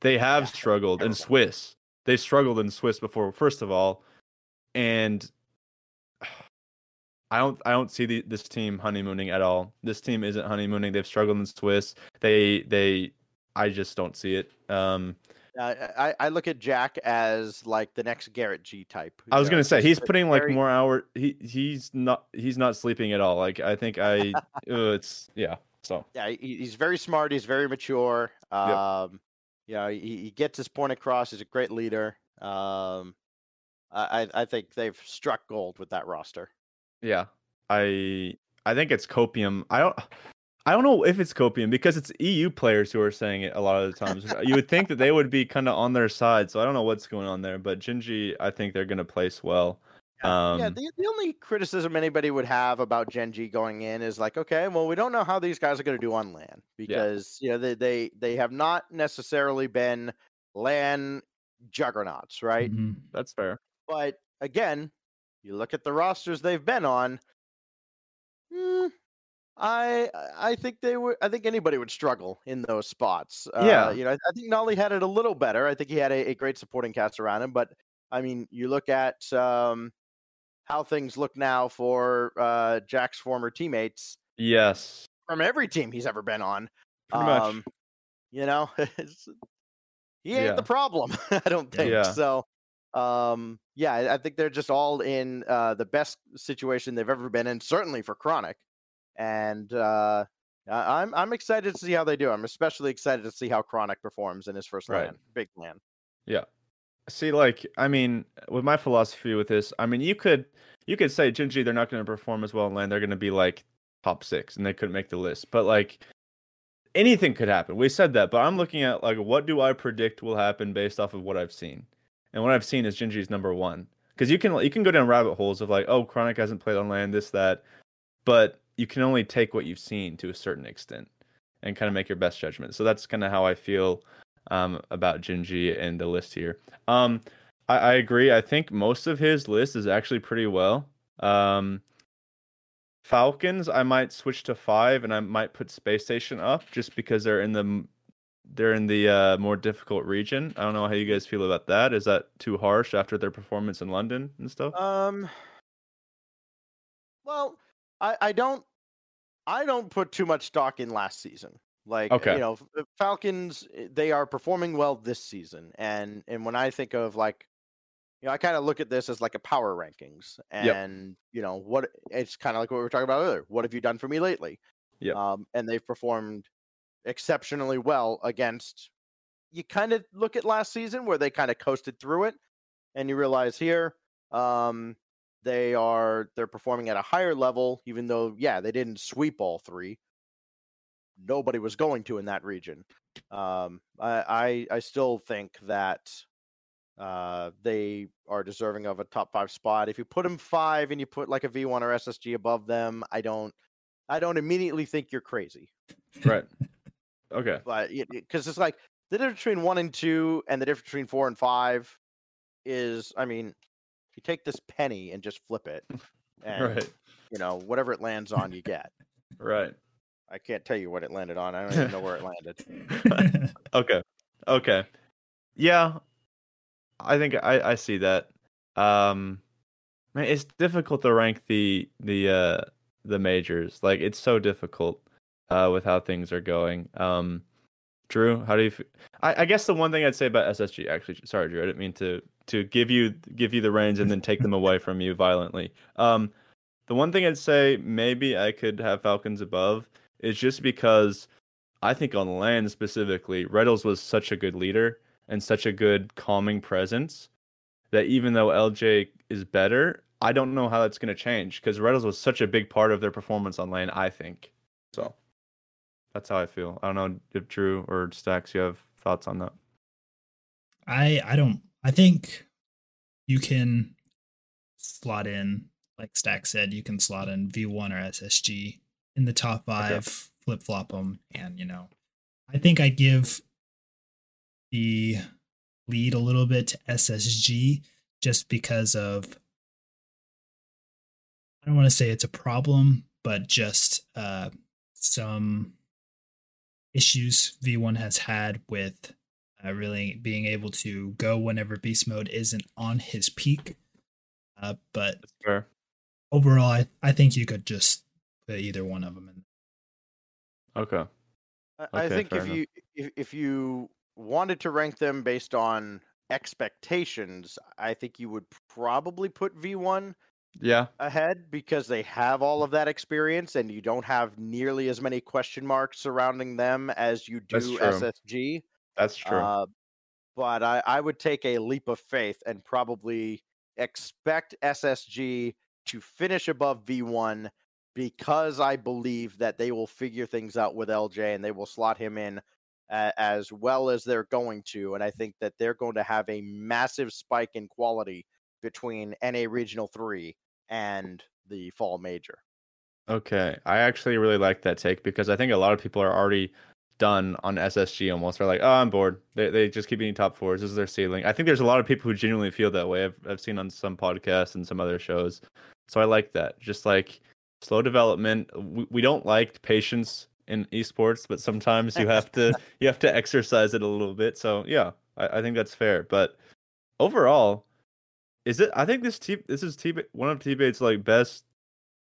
S2: they have
S3: Yeah,
S2: struggled in. Swiss. They struggled in Swiss before, first of all, and <sighs> I don't I don't see the, this team honeymooning at all. This team isn't honeymooning. They've struggled in Swiss. They they I just don't see it. Um,
S3: Uh, I I look at Jack as like the next Garrett G type.
S2: I was
S3: know,
S2: gonna say he's putting like more hour. He he's not he's not sleeping at all. Like I think I uh, <laughs> it's yeah. So
S3: yeah, he, he's very smart. He's very mature. Um, you know, he, he gets his point across. He's a great leader. Um, I I I think they've struck gold with that roster.
S2: yeah, I I think it's copium. I don't. I don't know if it's copium because it's EU players who are saying it a lot of the times. you would think that they would be kind of on their side, so I don't know what's going on there. But Gen G, I think they're going to place well. Um,
S3: yeah, the, the only criticism anybody would have about Gen G going in is like, okay, well, we don't know how these guys are going to do on LAN because you know they, they they have not necessarily been LAN juggernauts, right?
S1: Mhm.
S2: That's fair.
S3: But again, you look at the rosters they've been on. hmm, I I think they would. I think anybody would struggle in those spots.
S2: Yeah.
S3: Uh, you know, I, I think Noly had it a little better. I think he had a, a great supporting cast around him. But I mean, you look at um, how things look now for uh, Jack's former teammates
S2: Yes.
S3: from every team he's ever been on.
S2: Pretty much.
S3: Um, you know, <laughs> he ain't
S2: Yeah.
S3: the problem. <laughs> I don't think
S2: Yeah.
S3: so. Um, yeah, I- I think they're just all in uh, the best situation they've ever been in, certainly for Chronic. And uh, I'm I'm excited to see how they do. I'm especially excited to see how Chronic performs in his first
S2: Right.
S3: LAN, big LAN. Yeah.
S2: See, like, I mean, with my philosophy with this, I mean, you could you could say Gen G, they're not going to perform as well in LAN. They're going to be like top six, and they couldn't make the list. But like, anything could happen. We said that, but I'm looking at like, what do I predict will happen based off of what I've seen, and what I've seen is Gen G's number one. Because you can you can go down rabbit holes of like, oh, Chronic hasn't played on LAN, this that, but you can only take what you've seen to a certain extent, and kind of make your best judgment. So that's kind of how I feel um, about Gen G and the list here. Um, I, I agree. I think most of his list is actually pretty well. Um, Falcons, I might switch to five, and I might put Space Station up just because they're in the they're in the uh, more difficult region. I don't know how you guys feel about that. Is that too harsh after their performance in London and stuff?
S3: Um. Well, I I don't I don't put too much stock in last season. Like
S2: Okay.
S3: you know, Falcons eh, they are performing well this season, and and when I think of like, you know, I kind of look at this as like a power rankings, and you know what it's kind of like what we were talking about earlier. What have you done for me lately?
S2: Yep.
S3: Um, and they've performed exceptionally well against. You kind of look at last season where they kind of coasted through it, and you realize here, um, they are they're performing at a higher level even though yeah they didn't sweep all three nobody was going to in that region um i i, I still think that uh they are deserving of a top five spot if you put them five and you put like a v1 or ssg above them i don't i don't immediately think you're crazy
S2: right. Okay.
S3: but because it's like the difference between one and two and the difference between four and five is i mean you take this penny and just flip it <laughs> and
S2: Right.
S3: you know whatever it lands on you get
S2: Right.
S3: i can't tell you what it landed on i don't even know where it landed <laughs>
S2: okay. Okay. Yeah. I think I I see that. Um man, it's difficult to rank the the uh the majors. Like it's so difficult uh with how things are going. Um Drew, how do you f- I, I guess the one thing I'd say about SSG actually sorry Drew, I didn't mean to to give you give you the reins and then take them away from you violently. Um the one thing I'd say maybe I could have Falcons above is just because I think on LAN specifically, Retals was such a good leader and such a good calming presence that even though LJ is better, I don't know how that's going to change because Retals was such a big part of their performance on LAN. I think so. That's how I feel. I don't know if Drew or Stax, you have thoughts on that.
S1: I I don't I think you can slot in like Stack said you can slot in V1 or SSG in the top 5 flip flop them and you know I think I'd give the lead a little bit to SSG just because of I don't want to say it's a problem but just uh some issues V1 has had with uh, really being able to go whenever Beastmode isn't on his peak. Uh, but
S2: That's fair.
S1: overall, I, I think you could just put either one of them in.
S2: Okay.
S3: I- i think if
S2: enough.
S3: you if, if you wanted to rank them based on expectations i think you would probably put v1
S2: Yeah.
S3: ahead because they have all of that experience and you don't have nearly as many question marks surrounding them as you do
S2: true.
S3: SSG.
S2: That's true.
S3: Uh, but I, I would take a leap of faith and probably expect SSG to finish above V1 because I believe that they will figure things out with LJ and they will slot him in a- as well as they're going to. And I think that they're going to have a massive spike in quality between NA Regional 3 and the Fall Major.
S2: Okay, I actually really like that take because I think a lot of people are already done on SSG almost. They're like, oh, I'm bored. They they just keep being top fours. This is their ceiling. I think there's a lot of people who genuinely feel that way. I've I've seen on some podcasts and some other shows. So I like that. Just like slow development. We, we don't like patience in esports, but sometimes you have to <laughs> you have to exercise it a little bit. So yeah, I, I think that's fair. But overall, is it? I think this T this is T one of Tbates' like best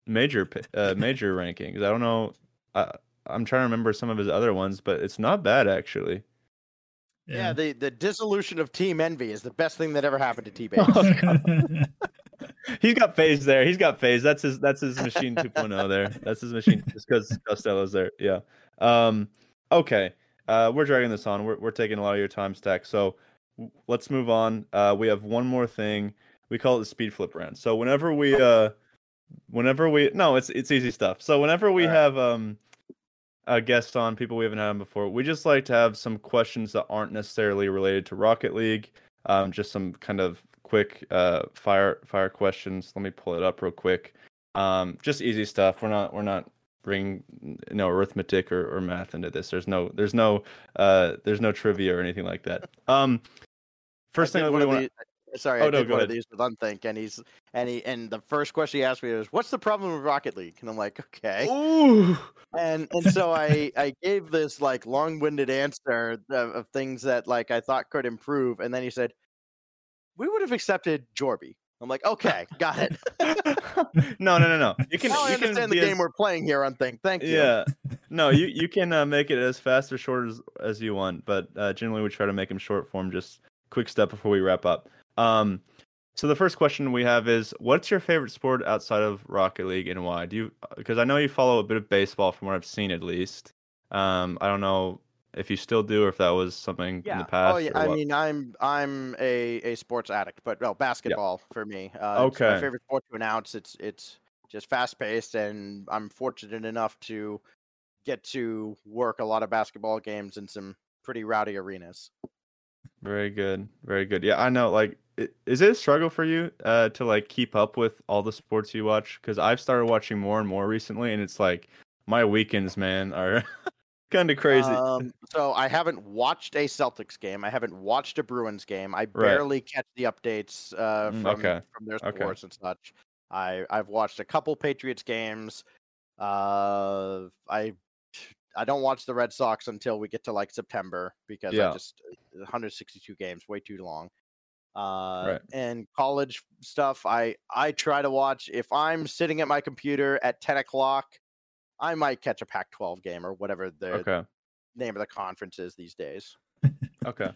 S2: major uh, major rankings. I don't know. I, I'm trying to remember some of his other ones, but it's not bad actually.
S3: Yeah. the the dissolution of Team Envy is the best thing that ever happened to Tbates. <laughs> <laughs>
S2: He's got FaZe there. He's got FaZe. That's his. That's his machine 2.0 there. That's his machine. <laughs> Just because Costello's there. Yeah. Um. Okay. Uh, we're dragging this on. We're we're taking a lot of your time, Stack. So w- let's move on. Uh, we have one more thing. We call it the speed flip round. So whenever we uh, whenever we no, it's it's easy stuff. So whenever we
S3: Alright.
S2: have um, a guest on, people we haven't had on before, we just like to have some questions that aren't necessarily related to Rocket League. Um, just some kind of quick uh fire fire questions. Let me pull it up real quick. Um, just easy stuff. We're not we're not bringing you know arithmetic or, or math into this. There's no there's no uh there's no trivia or anything like that. Um, first
S3: I
S2: thing
S3: one
S2: we want.
S3: Sorry,
S2: Oh,
S3: I
S2: no,
S3: did one of these with Unthink, and he's and he and the first question he asked me was, "What's the problem with Rocket League?" And I'm like, "Okay."
S2: Ooh.
S3: and and so I <laughs> I gave this like long-winded answer of, of things that like I thought could improve, and then he said, "We would have accepted Jorby." I'm like, "Okay, got it." <laughs>
S2: no, no, no, no. You can
S3: now I
S2: you can
S3: understand the game
S2: as-
S3: we're playing here. Unthink. Thank you.
S2: Yeah. No, you you can uh, make it as fast or short as as you want, but uh, generally we try to make them short form, just quick step before we wrap up. Um, so the first question we have is, what's your favorite sport outside of Rocket League and why? Do you? Because I know you follow a bit of baseball from what I've seen at least. Um, I don't know if you still do or if that was something in the past.
S3: oh yeah. I mean, I'm I'm a, a sports addict, but well, basketball for me. Uh,
S2: Okay.
S3: my favorite sport to announce. It's it's just fast paced, and I'm fortunate enough to get to work a lot of basketball games in some pretty rowdy arenas.
S2: Very good. Very good. Yeah, I know. Like, is it a struggle for you uh, to like keep up with all the sports you watch? Because I've started watching more and more recently, and it's like my weekends, man, are <laughs> kind of crazy.
S3: Um, so I haven't watched a Celtics game. I haven't watched a Bruins game. I barely catch the updates uh,
S2: Mm,
S3: from
S2: okay.
S3: from their
S2: Okay.
S3: sports and such. I I've watched a couple Patriots games. Uh, I I don't watch the Red Sox until we get to like September because
S2: Yeah.
S3: I just 162 games, way too long. Uh,
S2: Right.
S3: and college stuff, I I try to watch if I'm sitting at my computer at 10 o'clock. I might catch a Pac-12 game or whatever the
S2: okay.
S3: name of the conference is these days.
S2: Okay.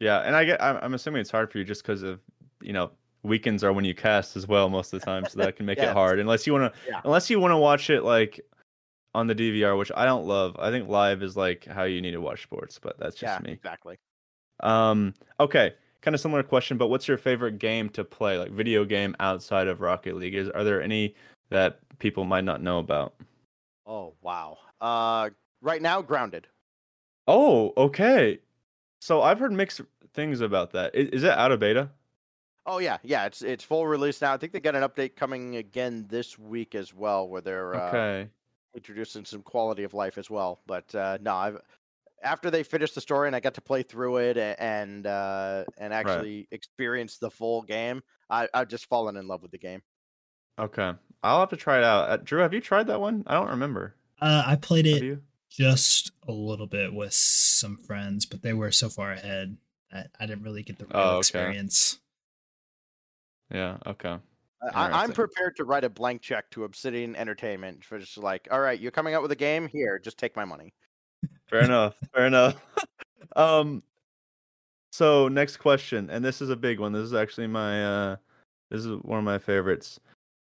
S2: Yeah, and I get. I'm, I'm assuming it's hard for you just because of you know weekends are when you cast as well most of the time, so that can make <laughs>
S3: Yes.
S2: it hard. Unless you want to,
S3: Yeah.
S2: unless you want to watch it like on the DVR, which I don't love. I think live is like how you need to watch sports, but that's just
S3: yeah,
S2: me.
S3: exactly.
S2: Um, okay, kind of similar question, but what's your favorite game to play, like video game outside of Rocket League? Is are there any that people might not know about?
S3: Oh wow. Uh, right now, grounded.
S2: Oh, okay. So I've heard mixed things about that. Is, is it out of beta?
S3: Oh yeah, yeah. It's it's full release now. I think they got an update coming again this week as well, where they're uh,
S2: Okay.
S3: Introducing some quality of life as well. But uh, no, I've after they finished the story and I got to play through it and uh, and actually experience the full game, I I've just fallen in love with the game.
S2: Okay. I'll have to try it out. Uh, Drew, have you tried that one? I don't remember.
S1: Uh, I played it just a little bit with some friends, but they were so far ahead that I didn't really get the real
S2: Oh, okay.
S1: experience.
S2: Yeah. Okay.
S3: I,
S2: Interesting.
S3: prepared to write a blank check to Obsidian Entertainment for just like, all right, you're coming out with a game here, just take my money.
S2: Fair enough. Fair enough. <laughs> um. So next question, and this is a big one. This is actually my uh, this is one of my favorites.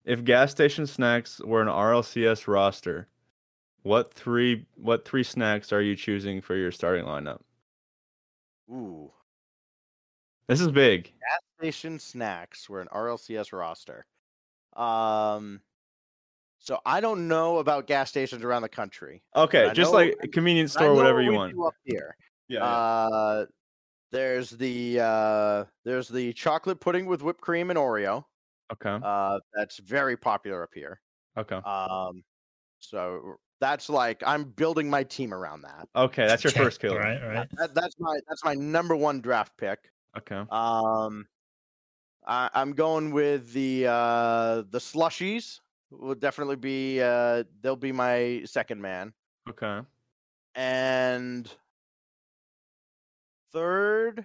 S2: If gas station snacks were an RLCS roster, what three what three snacks are you choosing for your starting lineup?
S3: Ooh.
S2: This is big.
S3: gas station snacks were an RLCS roster. Um, so I don't know about gas stations around the country.
S2: Okay, just
S3: know-
S2: like a convenience store, whatever you want.
S3: up here.
S2: Yeah.
S3: Uh, there's the uh, there's the chocolate pudding with whipped cream and Oreo.
S2: okay.
S3: Uh, that's very popular up here.
S2: Okay.
S3: Um, so that's like I'm building my team around that.
S2: Okay, that's your <laughs> Firstkiller.
S1: All right, all right.
S3: that. That's my that's my number one draft pick.
S2: Okay.
S3: Um, I, I'm going with the uh, the slushies will definitely be uh they'll be my second man.
S2: Okay.
S3: And third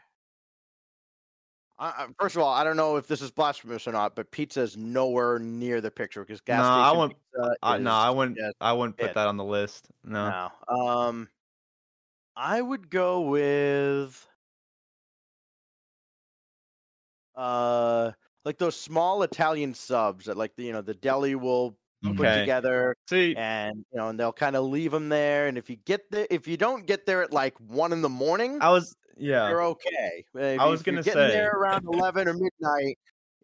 S3: I, first of all, I don't know if this is blasphemous or not, but pizza is nowhere near the picture because gas
S2: No, I wouldn't- Uh, no, I wouldn't. I wouldn't put
S3: it.
S2: that on the list. No.
S3: No. Um, I would go with uh like those small Italian subs that like the, you know the deli will put together
S2: See,
S3: and you know and they'll kind of leave them there and if you get there if you don't get there at like one in the morning
S2: I was. Yeah.
S3: you're okay. If,
S2: I was gonna say-
S3: there around <laughs> eleven or midnight.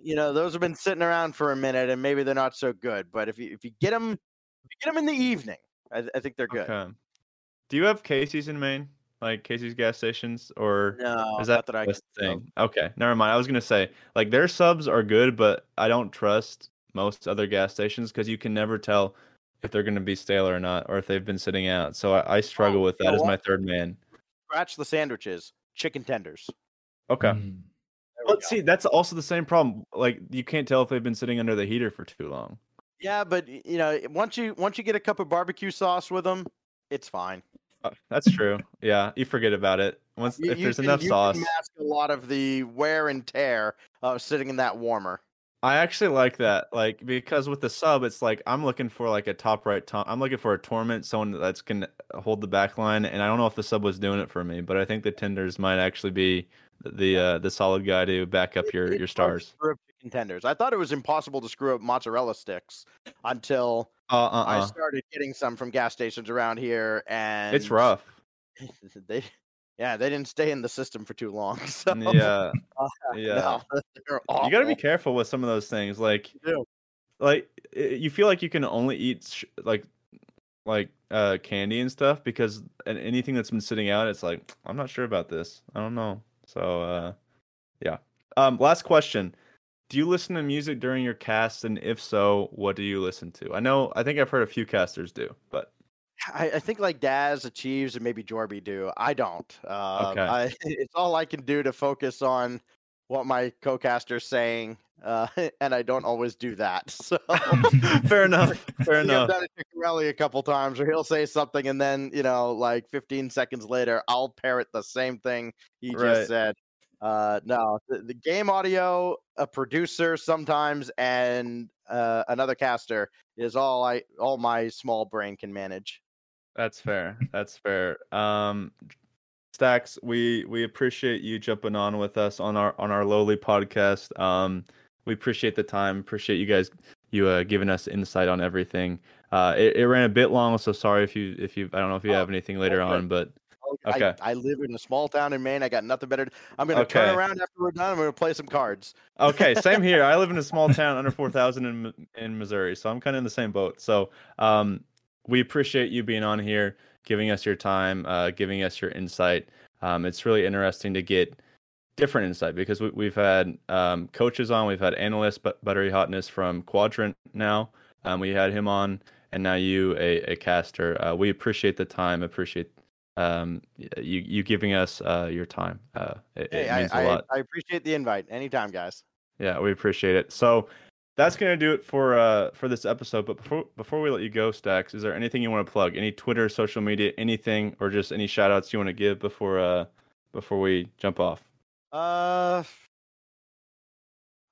S3: You know those have been sitting around for a minute and maybe they're not so good. But if you if you get them, if you get them in the evening, I, I think they're good.
S2: Okay. Do you have Casey's in Maine? Like Casey's gas stations, or
S3: No,
S2: is that
S3: that I
S2: the
S3: can
S2: thing? Okay, never mind. I was gonna say like their subs are good, but I don't trust most other gas stations because you can never tell if they're gonna be stale or not, or if they've been sitting out. So I, I struggle
S3: Oh,
S2: with that
S3: know
S2: as my third man.
S3: scratch the sandwiches, chicken tenders.
S2: Okay.
S1: Mm.
S3: There
S2: But see, that's also the same problem. Like you can't tell if they've been sitting under the heater for too long.
S3: yeah, but you know, once you once you get a cup of barbecue sauce with them, it's fine.
S2: Uh, That's true. yeah, you forget about it once
S3: You-
S2: if there's
S3: can-
S2: enough sauce.
S3: mask a lot of the wear and tear of sitting in that warmer.
S2: I actually like that, like because with the sub, it's like I'm looking for like a top right. To- I'm looking for a torment, someone that's can hold the back line, and I don't know if the sub was doing it for me, but I think the tenders might actually be the uh, the solid guy to back up
S3: It-
S2: your
S3: it's
S2: your stars.
S3: Screw up chicken tenders. I thought it was impossible to screw up mozzarella sticks until
S2: Uh uh
S3: I started getting some from gas stations around here, and
S2: It's rough. <laughs>
S3: they, yeah, they didn't stay in the system for too long. <laughs> So
S2: Yeah,
S3: uh,
S2: yeah.
S3: no. <laughs>
S2: You got to be careful with some of those things. Like, like you feel like you can only eat sh- like like uh candy and stuff because anything that's been sitting out, it's like I'm not sure about this. I don't know. So uh, yeah. Um, last question. Do you listen to music during your cast, and if so, what do you listen to? I know, I think I've heard a few casters do, but
S3: I, I think like Daz, Achieves, and maybe Jorby do. I don't. Uh,
S2: Okay.
S3: I, <laughs> it's all I can do to focus on what my co-caster's saying, uh, <laughs> and I don't always do that. <laughs> So
S2: fair enough. Fair enough.
S3: I've done it to Corelli a couple times where he'll say something and then, you know, like 15 seconds later, I'll parrot the same thing he
S2: Right.
S3: just said. Uh, no, the, the game audio, a producer sometimes, and uh, another caster is all I, all my small brain can manage.
S2: That's fair. That's fair. Um, Stax, we we appreciate you jumping on with us on our on our lowly podcast. Um, we appreciate the time. Appreciate you guys you uh, giving us insight on everything. Uh, it, it ran a bit long, so sorry if you if you I don't know if you
S3: Oh,
S2: have anything later
S3: okay.
S2: on, but Okay.
S3: I, I live in a small town in Maine. I got nothing better. to- I'm going to turn around after we're done. I'm going to play some cards.
S2: okay, same <laughs> here. I live in a small town under 4,000 in in Missouri, so I'm kind of in the same boat. So, um, we appreciate you being on here, giving us your time, uh, giving us your insight. Um, it's really interesting to get different insight because we, we've had um, coaches on, we've had analysts, but buttery hotness from Quadrant now. Um, we had him on, and now you, a, a caster. Uh, we appreciate the time. Appreciate um, you you giving us uh, your time. Uh, it,
S3: Hey,
S2: it
S3: I,
S2: means a
S3: I,
S2: lot.
S3: I appreciate the invite. Anytime, guys.
S2: Yeah, we appreciate it. So that's gonna do it for uh for this episode. But before before we let you go, Stax, is there anything you want to plug? Any Twitter, social media, anything, or just any shout outs you want to give before uh before we jump off?
S3: Uh,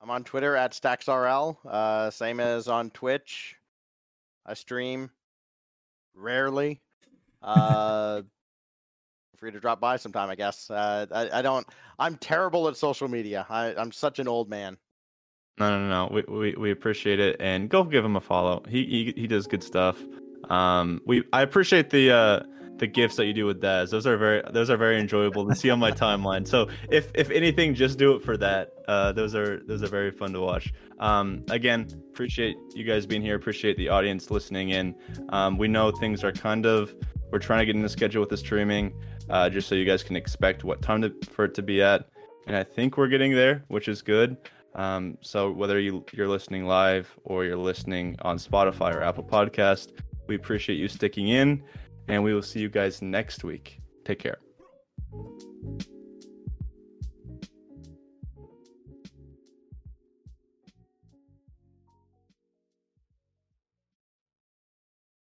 S3: I'm on Twitter at StaxRL. Uh, same as on Twitch. I stream rarely. <laughs> Uh, free to drop by sometime, I guess. Uh, I, I don't. I'm terrible at social media. I, I'm such an old man.
S2: No, no, no. We, we we appreciate it, and go give him a follow. He he, he does good stuff. Um, we I appreciate the uh the gifts that you do with Daz. Those are very those are very enjoyable to see on my timeline. So if if anything, just do it for that. Uh, those are those are very fun to watch. Um, again, appreciate you guys being here. Appreciate the audience listening in. Um, we know things are kind of we're trying to get in the schedule with the streaming, uh, just so you guys can expect what time to, for it to be at. And I think we're getting there, which is good. Um, so whether you you're listening live or you're listening on Spotify or Apple Podcast, we appreciate you sticking in, and we will see you guys next week. Take care.